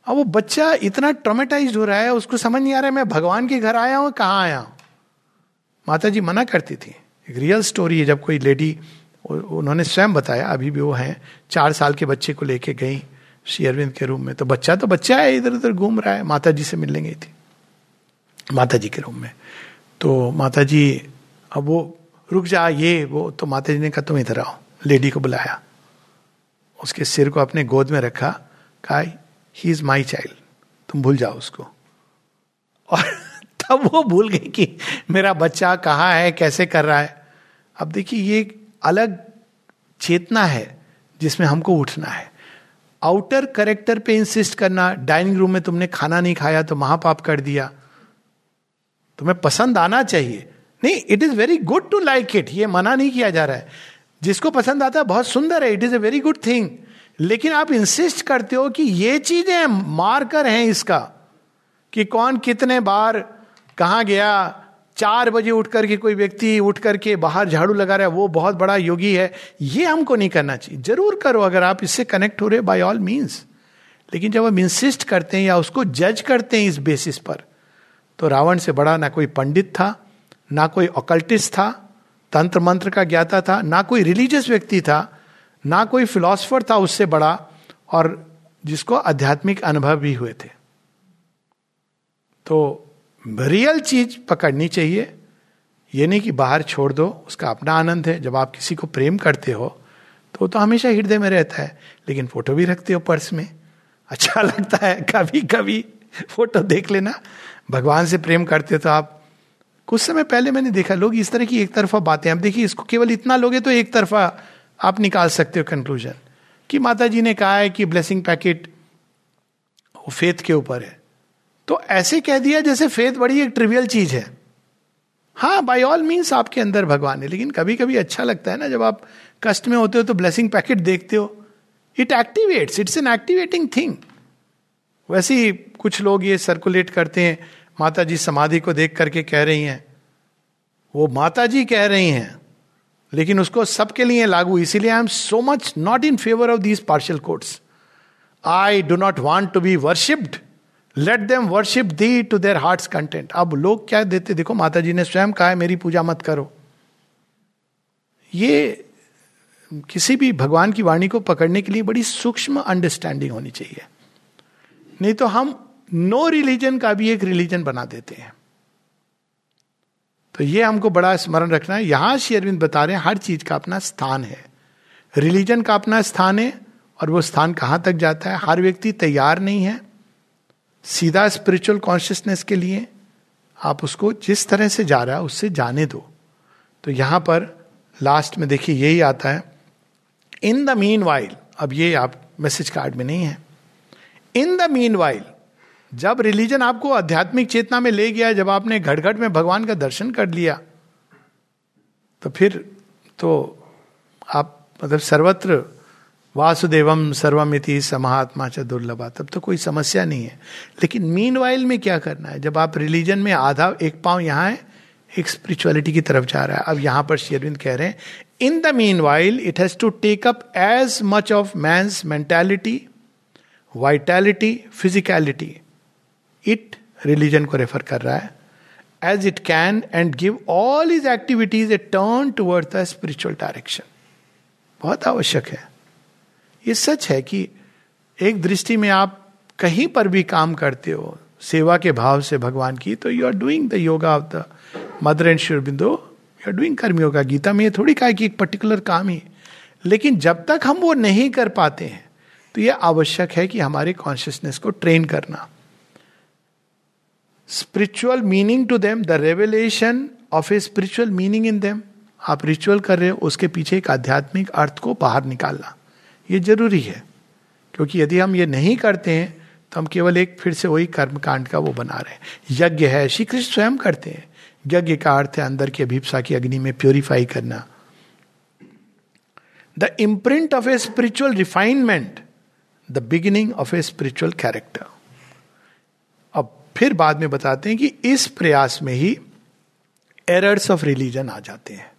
अब वो बच्चा इतना ट्रोमेटाइज हो रहा है, उसको समझ नहीं आ रहा है, मैं भगवान के घर आया हूँ, कहाँ आया हूँ? माता जी मना करती थी। एक रियल स्टोरी है, जब कोई लेडी उन्होंने स्वयं बताया, अभी भी वो हैं, चार साल के बच्चे को लेके गई श्री अरविंद के रूम में। तो बच्चा तो बच्चा है इधर उधर घूम रहा है माता जी से मिलने गई थी माता जी के रूम में। तो माता जी अब वो रुक जा, ये, वो तो माता जी ने कहा, तुम इधर आओ. लेडी को बुलाया। उसके सिर को अपने गोद में रखा, कहा ही इज़ माई चाइल्ड तुम भूल जाओ उसको। और <laughs> तब वो भूल गई कि मेरा बच्चा कहाँ है, कैसे कर रहा है। अब देखिए, ये अलग चेतना है, जिसमें हमको उठना है। आउटर करेक्टर पे इंसिस्ट करना डाइनिंग रूम में तुमने खाना नहीं खाया तो महापाप कर दिया। तुम्हें पसंद आना चाहिए। नहीं it is very good to like it ये मना नहीं किया जा रहा है। जिसको पसंद आता है, बहुत सुंदर है। It is a very good thing लेकिन आप इंसिस्ट करते हो कि ये चीज़ें मार्कर हैं इसका, कि कौन कितने बार कहाँ गया। चार बजे उठ करके कोई व्यक्ति उठ करके बाहर झाड़ू लगा रहा है, वो बहुत बड़ा योगी है। ये हमको नहीं करना चाहिए। ज़रूर करो, अगर आप इससे कनेक्ट हो रहे बाय ऑल मीन्स लेकिन जब हम इंसिस्ट करते हैं या उसको जज करते हैं इस बेसिस पर तो रावण से बड़ा ना कोई पंडित था ना कोई ऑकल्टिस्ट था तंत्र मंत्र का ज्ञाता था, ना कोई रिलीजियस व्यक्ति था, ना कोई फिलोसफर था उससे बड़ा और जिसको आध्यात्मिक अनुभव भी हुए थे। तो रियल चीज़ पकड़नी चाहिए, ये नहीं कि बाहर छोड़ दो, उसका अपना आनंद है, जब आप किसी को प्रेम करते हो तो तो हमेशा हृदय में रहता है, लेकिन फ़ोटो भी रखते हो पर्स में। अच्छा <laughs> लगता है कभी कभी फ़ोटो देख लेना, भगवान से प्रेम करते हो तो आप कुछ समय पहले मैंने देखा, लोग इस तरह की एक तरफा बातें अब देखिए, इसको केवल इतना लोगे तो एक तरफा आप निकाल सकते हो कंक्लूजन कि माता जी ने कहा है कि ब्लेसिंग पैकेट वो फेथ के ऊपर है। तो ऐसे कह दिया जैसे फेथ बड़ी एक ट्रिवियल चीज़ है। हाँ बाय ऑल मीन्स आपके अंदर भगवान है, लेकिन कभी कभी अच्छा लगता है ना जब आप कष्ट में होते हो तो ब्लेसिंग पैकेट देखते हो। It activates it's an activating thing वैसे ही कुछ लोग ये सर्कुलेट करते हैं माता जी समाधि को देख करके कह रही हैं। वो माता जी कह रही हैं, लेकिन उसको सबके लिए लागू, इसीलिए I am so much not in favour of these partial courts I do not want to be worshipped let them worship the to their heart content अब लोग क्या देते? देखो माता जी ने स्वयं कहा है, मेरी पूजा मत करो। ये किसी भी भगवान की वाणी को पकड़ने के लिए बड़ी सूक्ष्म अंडरस्टैंडिंग होनी चाहिए। नहीं तो हम नो रिलीजन का भी एक रिलीजन बना देते हैं। तो ये हमको बड़ा स्मरण रखना है। यहाँ श्री अरविंद बता रहे हैं, हर चीज़ का अपना स्थान है। रिलीजन का अपना स्थान है और वो स्थान कहाँ तक जाता है? हर व्यक्ति तैयार नहीं है। सीधा स्पिरिचुअल कॉन्शियसनेस के लिए आप उसको जिस तरह से जा रहा है, उससे जाने दो। तो यहाँ पर लास्ट में देखिए, यही आता है। इन द मीन वाइल अब ये आप मैसेज कार्ड में नहीं है। इन द मीन वाइल जब रिलीजन आपको आध्यात्मिक चेतना में ले गया, जब आपने घट में भगवान का दर्शन कर लिया तो फिर तो आप मतलब सर्वत्र वासुदेवम सर्वमिति समात्मा च दुर्लभा। तब तो कोई समस्या नहीं है। लेकिन मीन वाइल में क्या करना है? जब आप रिलीजन में आधा, एक पाँव यहाँ है, एक स्पिरिचुअलिटी की तरफ़ जा रहा है। अब यहाँ पर शेरविंद कह रहे हैं in the meanwhile it has to take up as much of मैं mentality vitality physicality it religion को रेफर कर रहा है as it can and give all is activities a turn toward the spiritual direction बहुत आवश्यक है। ये सच है कि एक दृष्टि में आप कहीं पर भी काम करते हो, सेवा के भाव से भगवान की तो you are doing the yoga of the mother and शिवबिंदो you are doing karma yoga Gita में ये थोड़ी कहा कि एक पर्टिकुलर काम ही। लेकिन जब तक हम वो नहीं कर पाते हैं तो ये आवश्यक है कि हमारे कॉन्शियसनेस को ट्रेन करना। Spiritual meaning to them the revelation of a spiritual meaning in them आप रिचुअल कर रहे हो, उसके पीछे एक आध्यात्मिक अर्थ को बाहर निकालना। ये ज़रूरी है, क्योंकि यदि हम ये नहीं करते हैं तो हम केवल एक फिर से वही कर्म कांड का वो बना रहे हैं। यज्ञ है, श्री कृष्ण स्वयं करते हैं। यज्ञ का अर्थ है अंदर की अभिप्सा की अग्नि में प्योरीफाई करना। The imprint of a spiritual refinement the beginning of a spiritual character फिर बाद में बताते हैं कि इस प्रयास में ही एरर्स ऑफ़ रिलीजन आ जाते हैं।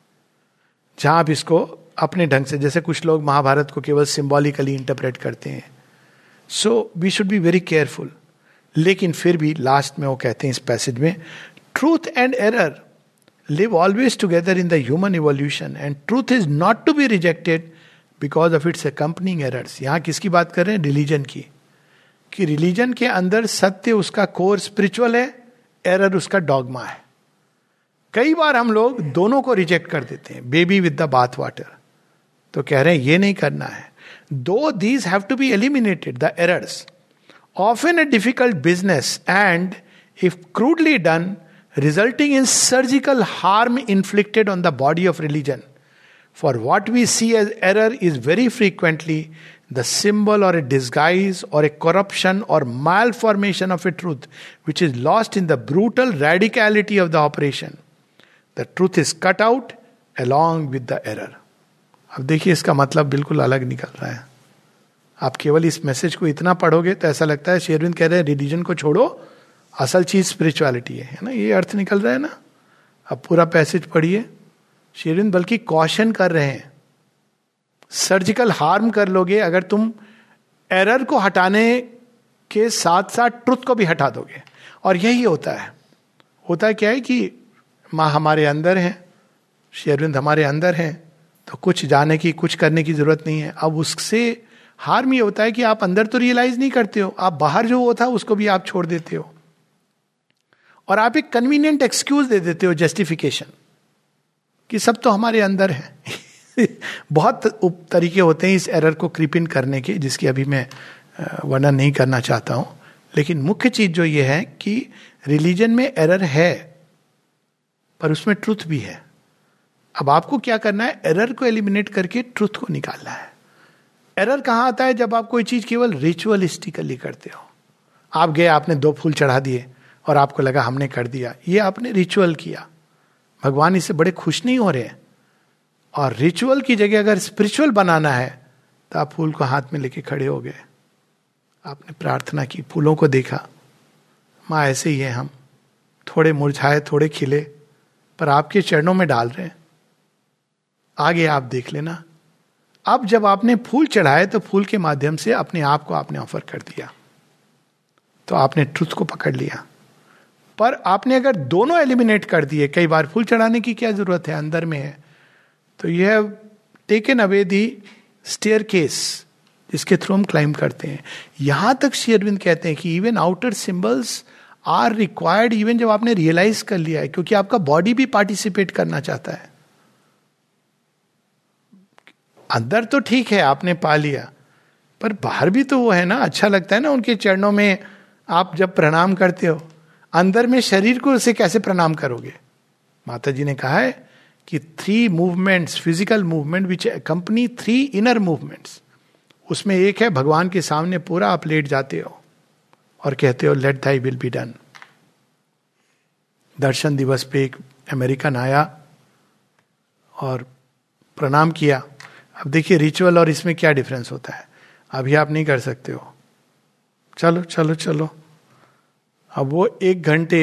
जहाँ आप इसको अपने ढंग से, जैसे कुछ लोग महाभारत को केवल सिंबॉलिकली इंटरप्रेट करते हैं। So we should be very careful लेकिन फिर भी लास्ट में वो कहते हैं इस पैसेज में truth and error live always together in the human evolution and truth is not to be rejected because of its accompanying errors यहाँ किसकी बात कर रहे हैं? रिलीजन की। कि रिलीजन के अंदर सत्य उसका कोर स्पिरिचुअल है, एरर उसका डॉगमा है। कई बार हम लोग दोनों को रिजेक्ट कर देते हैं baby with the bath water तो कह रहे हैं, ये नहीं करना है। Though these have to be eliminated the errors of in a difficult business and if crudely done resulting in surgical harm inflicted on the body of religion. For what we see as error is very frequently the symbol or a disguise or a corruption or malformation of a truth which is lost in the brutal radicality of the operation the truth is cut out along with the error अब देखिए, इसका मतलब बिल्कुल अलग निकल रहा है। आप केवल इस मैसेज को इतना पढ़ोगे तो ऐसा लगता है शेरविंद कह रहे हैं रिलीजन को छोड़ो, असल चीज़ स्पिरिचुअलिटी है। ना? ये अर्थ निकल रहा है ना? अब पूरा पैसेज पढ़िए। शेरविंद बल्कि कॉशन कर रहे हैं। सर्जिकल हार्म कर लोगे, अगर तुम एरर को हटाने के साथ साथ ट्रुथ को भी हटा दोगे। और यही होता है। होता क्या है कि माँ हमारे अंदर है शेरविंद हमारे अंदर हैं तो कुछ जाने की, कुछ करने की ज़रूरत नहीं है। अब उससे हार्म ये होता है कि आप अंदर तो रियलाइज़ नहीं करते हो, आप बाहर जो होता उसको भी आप छोड़ देते हो। और आप एक कन्वीनियंट एक्सक्यूज दे देते हो जस्टिफिकेशन कि सब तो हमारे अंदर है। <laughs> बहुत तरीके होते हैं इस एरर को क्रिप इन करने के, जिसकी अभी मैं वर्णन नहीं करना चाहता हूँ। लेकिन मुख्य चीज़ जो ये है कि रिलीजन में एरर है, पर उसमें ट्रुथ भी है। अब आपको क्या करना है? एरर को एलिमिनेट करके ट्रुथ को निकालना है। एरर कहाँ आता है? जब आप कोई चीज़ केवल रिचुअलिस्टिकली करते हो। आप गए, आपने दो फूल चढ़ा दिए, और आपको लगा हमने कर दिया। ये आपने रिचुअल किया। भगवान इससे बड़े खुश नहीं हो रहे और रिचुअल की जगह अगर स्पिरिचुअल बनाना है तो आप फूल को हाथ में लेके खड़े हो गए। आपने प्रार्थना की, फूलों को देखा। माँ, ऐसे ही है हम। थोड़े मुरझाए, थोड़े खिले, पर आपके चरणों में डाल रहे हैं। आगे आप देख लेना। अब जब आपने फूल चढ़ाए तो फूल के माध्यम से अपने आप को आपने ऑफ़र कर दिया। तो आपने ट्रुथ को पकड़ लिया। पर आपने अगर दोनों एलिमिनेट कर दिए, कई बार फूल चढ़ाने की क्या ज़रूरत है? अंदर में है। तो you have taken away the staircase जिसके थ्रू हम क्लाइम करते हैं। यहाँ तक शेयरविंद कहते हैं कि even outer symbols are required even जब आपने रियलाइज़ कर लिया है, क्योंकि आपका बॉडी भी पार्टिसिपेट करना चाहता है। अंदर तो ठीक है, आपने पा लिया, पर बाहर भी तो वो है ना अच्छा लगता है ना उनके चरणों में आप जब प्रणाम करते हो। अंदर में शरीर को उसे कैसे प्रणाम करोगे? माता जी ने कहा है कि three movements physical movement which company three inner movements उसमें एक है, भगवान के सामने पूरा आप लेट जाते हो और कहते हो let thy will be done दर्शन दिवस पे एक अमेरिकन आया और प्रणाम किया। अब देखिए रिचुअल और इसमें क्या डिफरेंस होता है? अभी आप नहीं कर सकते हो। चलो चलो चलो। अब वो एक घंटे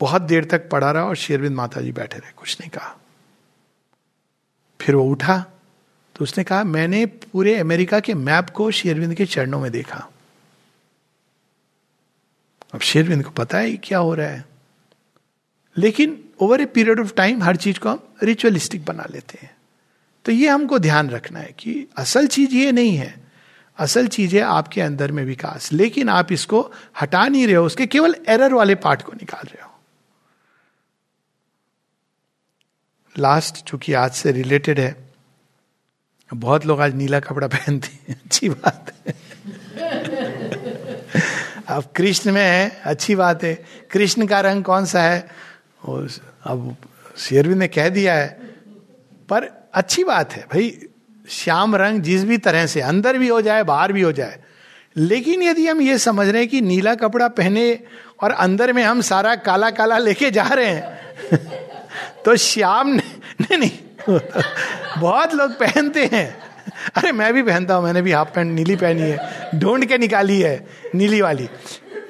बहुत देर तक पढ़ा रहा और शेरविंद माता जी बैठे रहे, कुछ नहीं कहा। फिर वो उठा तो उसने कहा, मैंने पूरे अमेरिका के मैप को शेरविंद के चरणों में देखा। अब शेरविंद को पता है क्या हो रहा है। लेकिन over a period of time हर चीज़ को हम रिचुअलिस्टिक बना लेते हैं। तो ये हमको ध्यान रखना है कि असल चीज़ ये नहीं है। असल चीज़ है आपके अंदर में विकास। लेकिन आप इसको हटा नहीं रहे हो, उसके केवल एरर वाले पार्ट को निकाल रहे हो। लास्ट चूँकि आज से रिलेटेड है, बहुत लोग आज नीला कपड़ा पहनते हैं, अच्छी बात है। अब कृष्ण में है, अच्छी बात है। कृष्ण का रंग कौन सा है? अब शेरवी ने कह दिया है, पर अच्छी बात है भाई, श्याम रंग जिस भी तरह से, अंदर भी हो जाए, बाहर भी हो जाए। लेकिन यदि हम ये समझ रहे हैं कि नीला कपड़ा पहने और अंदर में हम सारा काला काला लेके जा रहे हैं <laughs> तो श्याम नहीं नहीं। बहुत लोग पहनते हैं। अरे, मैं भी पहनता हूँ, मैंने भी हाफ़ पैंट नीली पहनी है। ढूंढ के निकाली है, नीली वाली।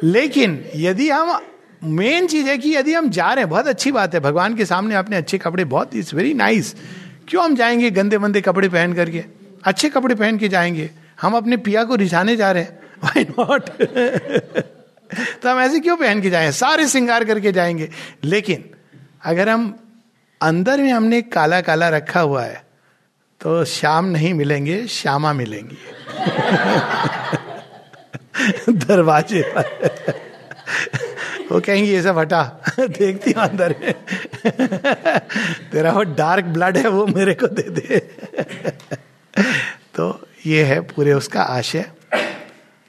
लेकिन यदि हम मेन चीज़ है कि यदि हम जा रहे हैं, बहुत अच्छी बात है। भगवान के सामने अपने अच्छे कपड़े, बहुत इट्स वेरी नाइस क्यों हम जाएँगे गंदे मंदे कपड़े पहन करके? अच्छे कपड़े पहन के जाएँगे। हम अपने पिया को रिझाने जा रहे हैं। वाई नॉट तो हम ऐसे क्यों पहन के जाए? सारे श्रृंगार करके जाएँगे। लेकिन अगर हम अंदर में हमने काला काला रखा हुआ है तो श्याम नहीं मिलेंगे, श्यामा मिलेंगी। <laughs> दरवाजे पर। वो कहेंगे, ये सब हटा, देखती हूँ अंदर तेरा वो डार्क ब्लड है, वो मेरे को दे दे। तो ये है पूरे उसका आशय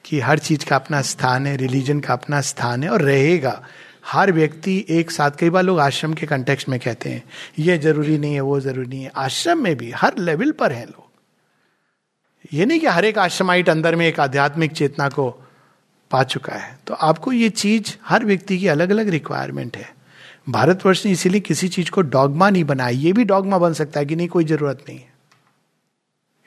कि हर चीज़ का अपना स्थान है, रिलीजन का अपना स्थान है और रहेगा। हर व्यक्ति एक साथ, कई बार लोग आश्रम के कंटेक्स्ट में कहते हैं, ये ज़रूरी नहीं है, वो ज़रूरी नहीं है। आश्रम में भी हर लेवल पर हैं लोग। ये नहीं कि हर एक आश्रमाइट अंदर में एक आध्यात्मिक चेतना को पा चुका है। तो आपको ये चीज़ हर व्यक्ति की अलग अलग रिक्वायरमेंट है। भारतवर्ष ने इसीलिए किसी चीज़ को डॉगमा नहीं बनाया। ये भी डॉगमा बन सकता है कि नहीं, कोई ज़रूरत नहीं है।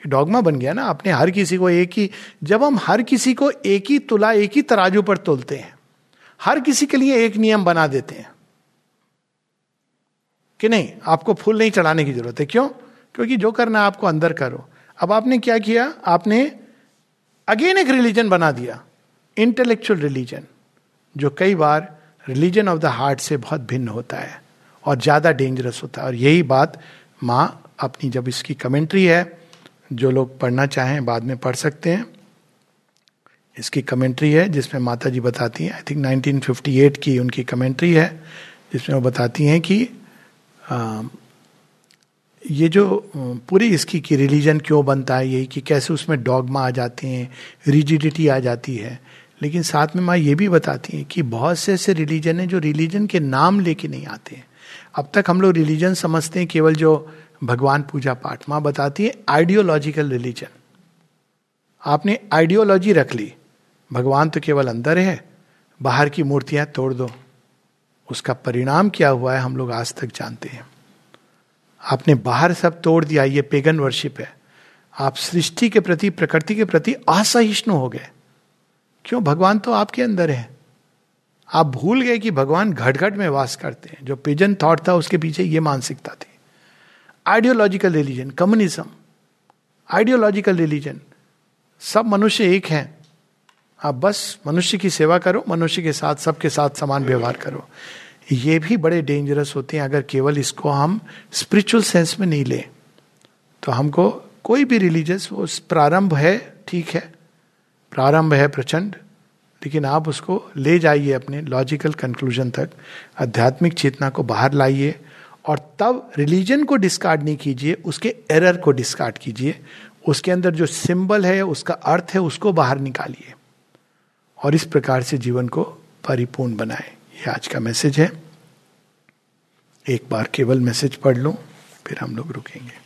डॉगमा बन गया ना आपने हर किसी को एक ही, जब हम हर किसी को एक ही तुला, एक ही तराजू पर तोलते हैं हर किसी के लिए एक नियम बना देते हैं। कि नहीं, आपको फूल नहीं चढ़ाने की ज़रूरत है। क्यों? क्योंकि जो करना है आपको अंदर करो। अब आपने क्या किया? आपने अगेन एक रिलीजन बना दिया। इंटेलेक्चुअल रिलीजन जो कई बार रिलीजन ऑफ़ द हार्ट से बहुत भिन्न होता है और ज़्यादा डेंजरस होता है। और यही बात माँ अपनी जब इसकी कमेंट्री है, जो लोग पढ़ना चाहें, बाद में पढ़ सकते हैं। इसकी कमेंट्री है जिसमें माता जी बताती हैं आई थिंक 1958 की उनकी कमेंट्री है जिसमें वो बताती हैं कि आ, ये जो पूरी इसकी की रिलीजन क्यों बनता है यही कि कैसे उसमें डॉगमा आ जाते हैं रिजिडिटी आ जाती है। लेकिन साथ में माँ ये भी बताती हैं कि बहुत से ऐसे रिलीजन हैं जो रिलीजन के नाम लेके नहीं आते हैं। अब तक हम लोग रिलीजन समझते हैं केवल जो भगवान पूजा पाठ। माँ बताती है आइडियोलॉजिकल रिलीजन आपने आइडियोलॉजी रख ली भगवान तो केवल अंदर है, बाहर की मूर्तियाँ तोड़ दो। उसका परिणाम क्या हुआ है हम लोग आज तक जानते हैं। आपने बाहर सब तोड़ दिया, ये पेगन वर्शिप है। आप सृष्टि के प्रति, प्रकृति के प्रति असहिष्णु हो गए। क्यों? भगवान तो आपके अंदर है। आप भूल गए कि भगवान घट घट में वास करते हैं। जो पिजन थॉट था, उसके पीछे ये मानसिकता थी। Ideological religion communism ideological religion सब मनुष्य एक हैं। आप बस मनुष्य की सेवा करो, मनुष्य के साथ, सबके साथ समान व्यवहार करो। ये भी बड़े डेंजरस होते हैं। अगर केवल इसको हम स्पिरिचुअल सेंस में नहीं ले तो हमको कोई भी रिलीजियस वो प्रारंभ है, ठीक है। प्रारंभ है प्रचंड, लेकिन आप उसको ले जाइए अपने लॉजिकल कंक्लूजन तक, आध्यात्मिक चेतना को बाहर लाइए, और तब रिलीजन को डिस्कार्ड नहीं कीजिए, उसके एरर को डिस्कार्ड कीजिए। उसके अंदर जो सिंबल है, उसका अर्थ है, उसको बाहर निकालिए। और इस प्रकार से जीवन को परिपूर्ण बनाए। ये आज का मैसेज है। एक बार केवल मैसेज पढ़ लो, फिर हम लोग रुकेंगे।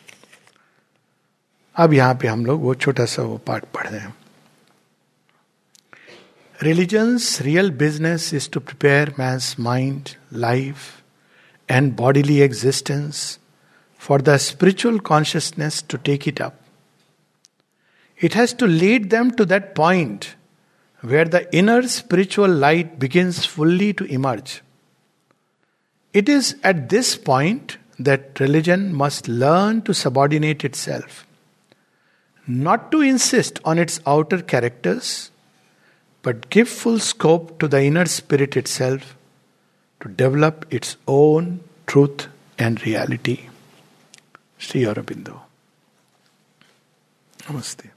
अब यहाँ पे हम लोग वो छोटा सा वो पार्ट पढ़ रहे हैं। Religions real business is to prepare man's mind life and bodily existence for the spiritual consciousness to take it up it has to lead them to that point where the inner spiritual light begins fully to emerge. It is at this point that religion must learn to subordinate itself, not to insist on its outer characters, but give full scope to the inner spirit itself to develop its own truth and reality. Sri Aurobindo. Namaste.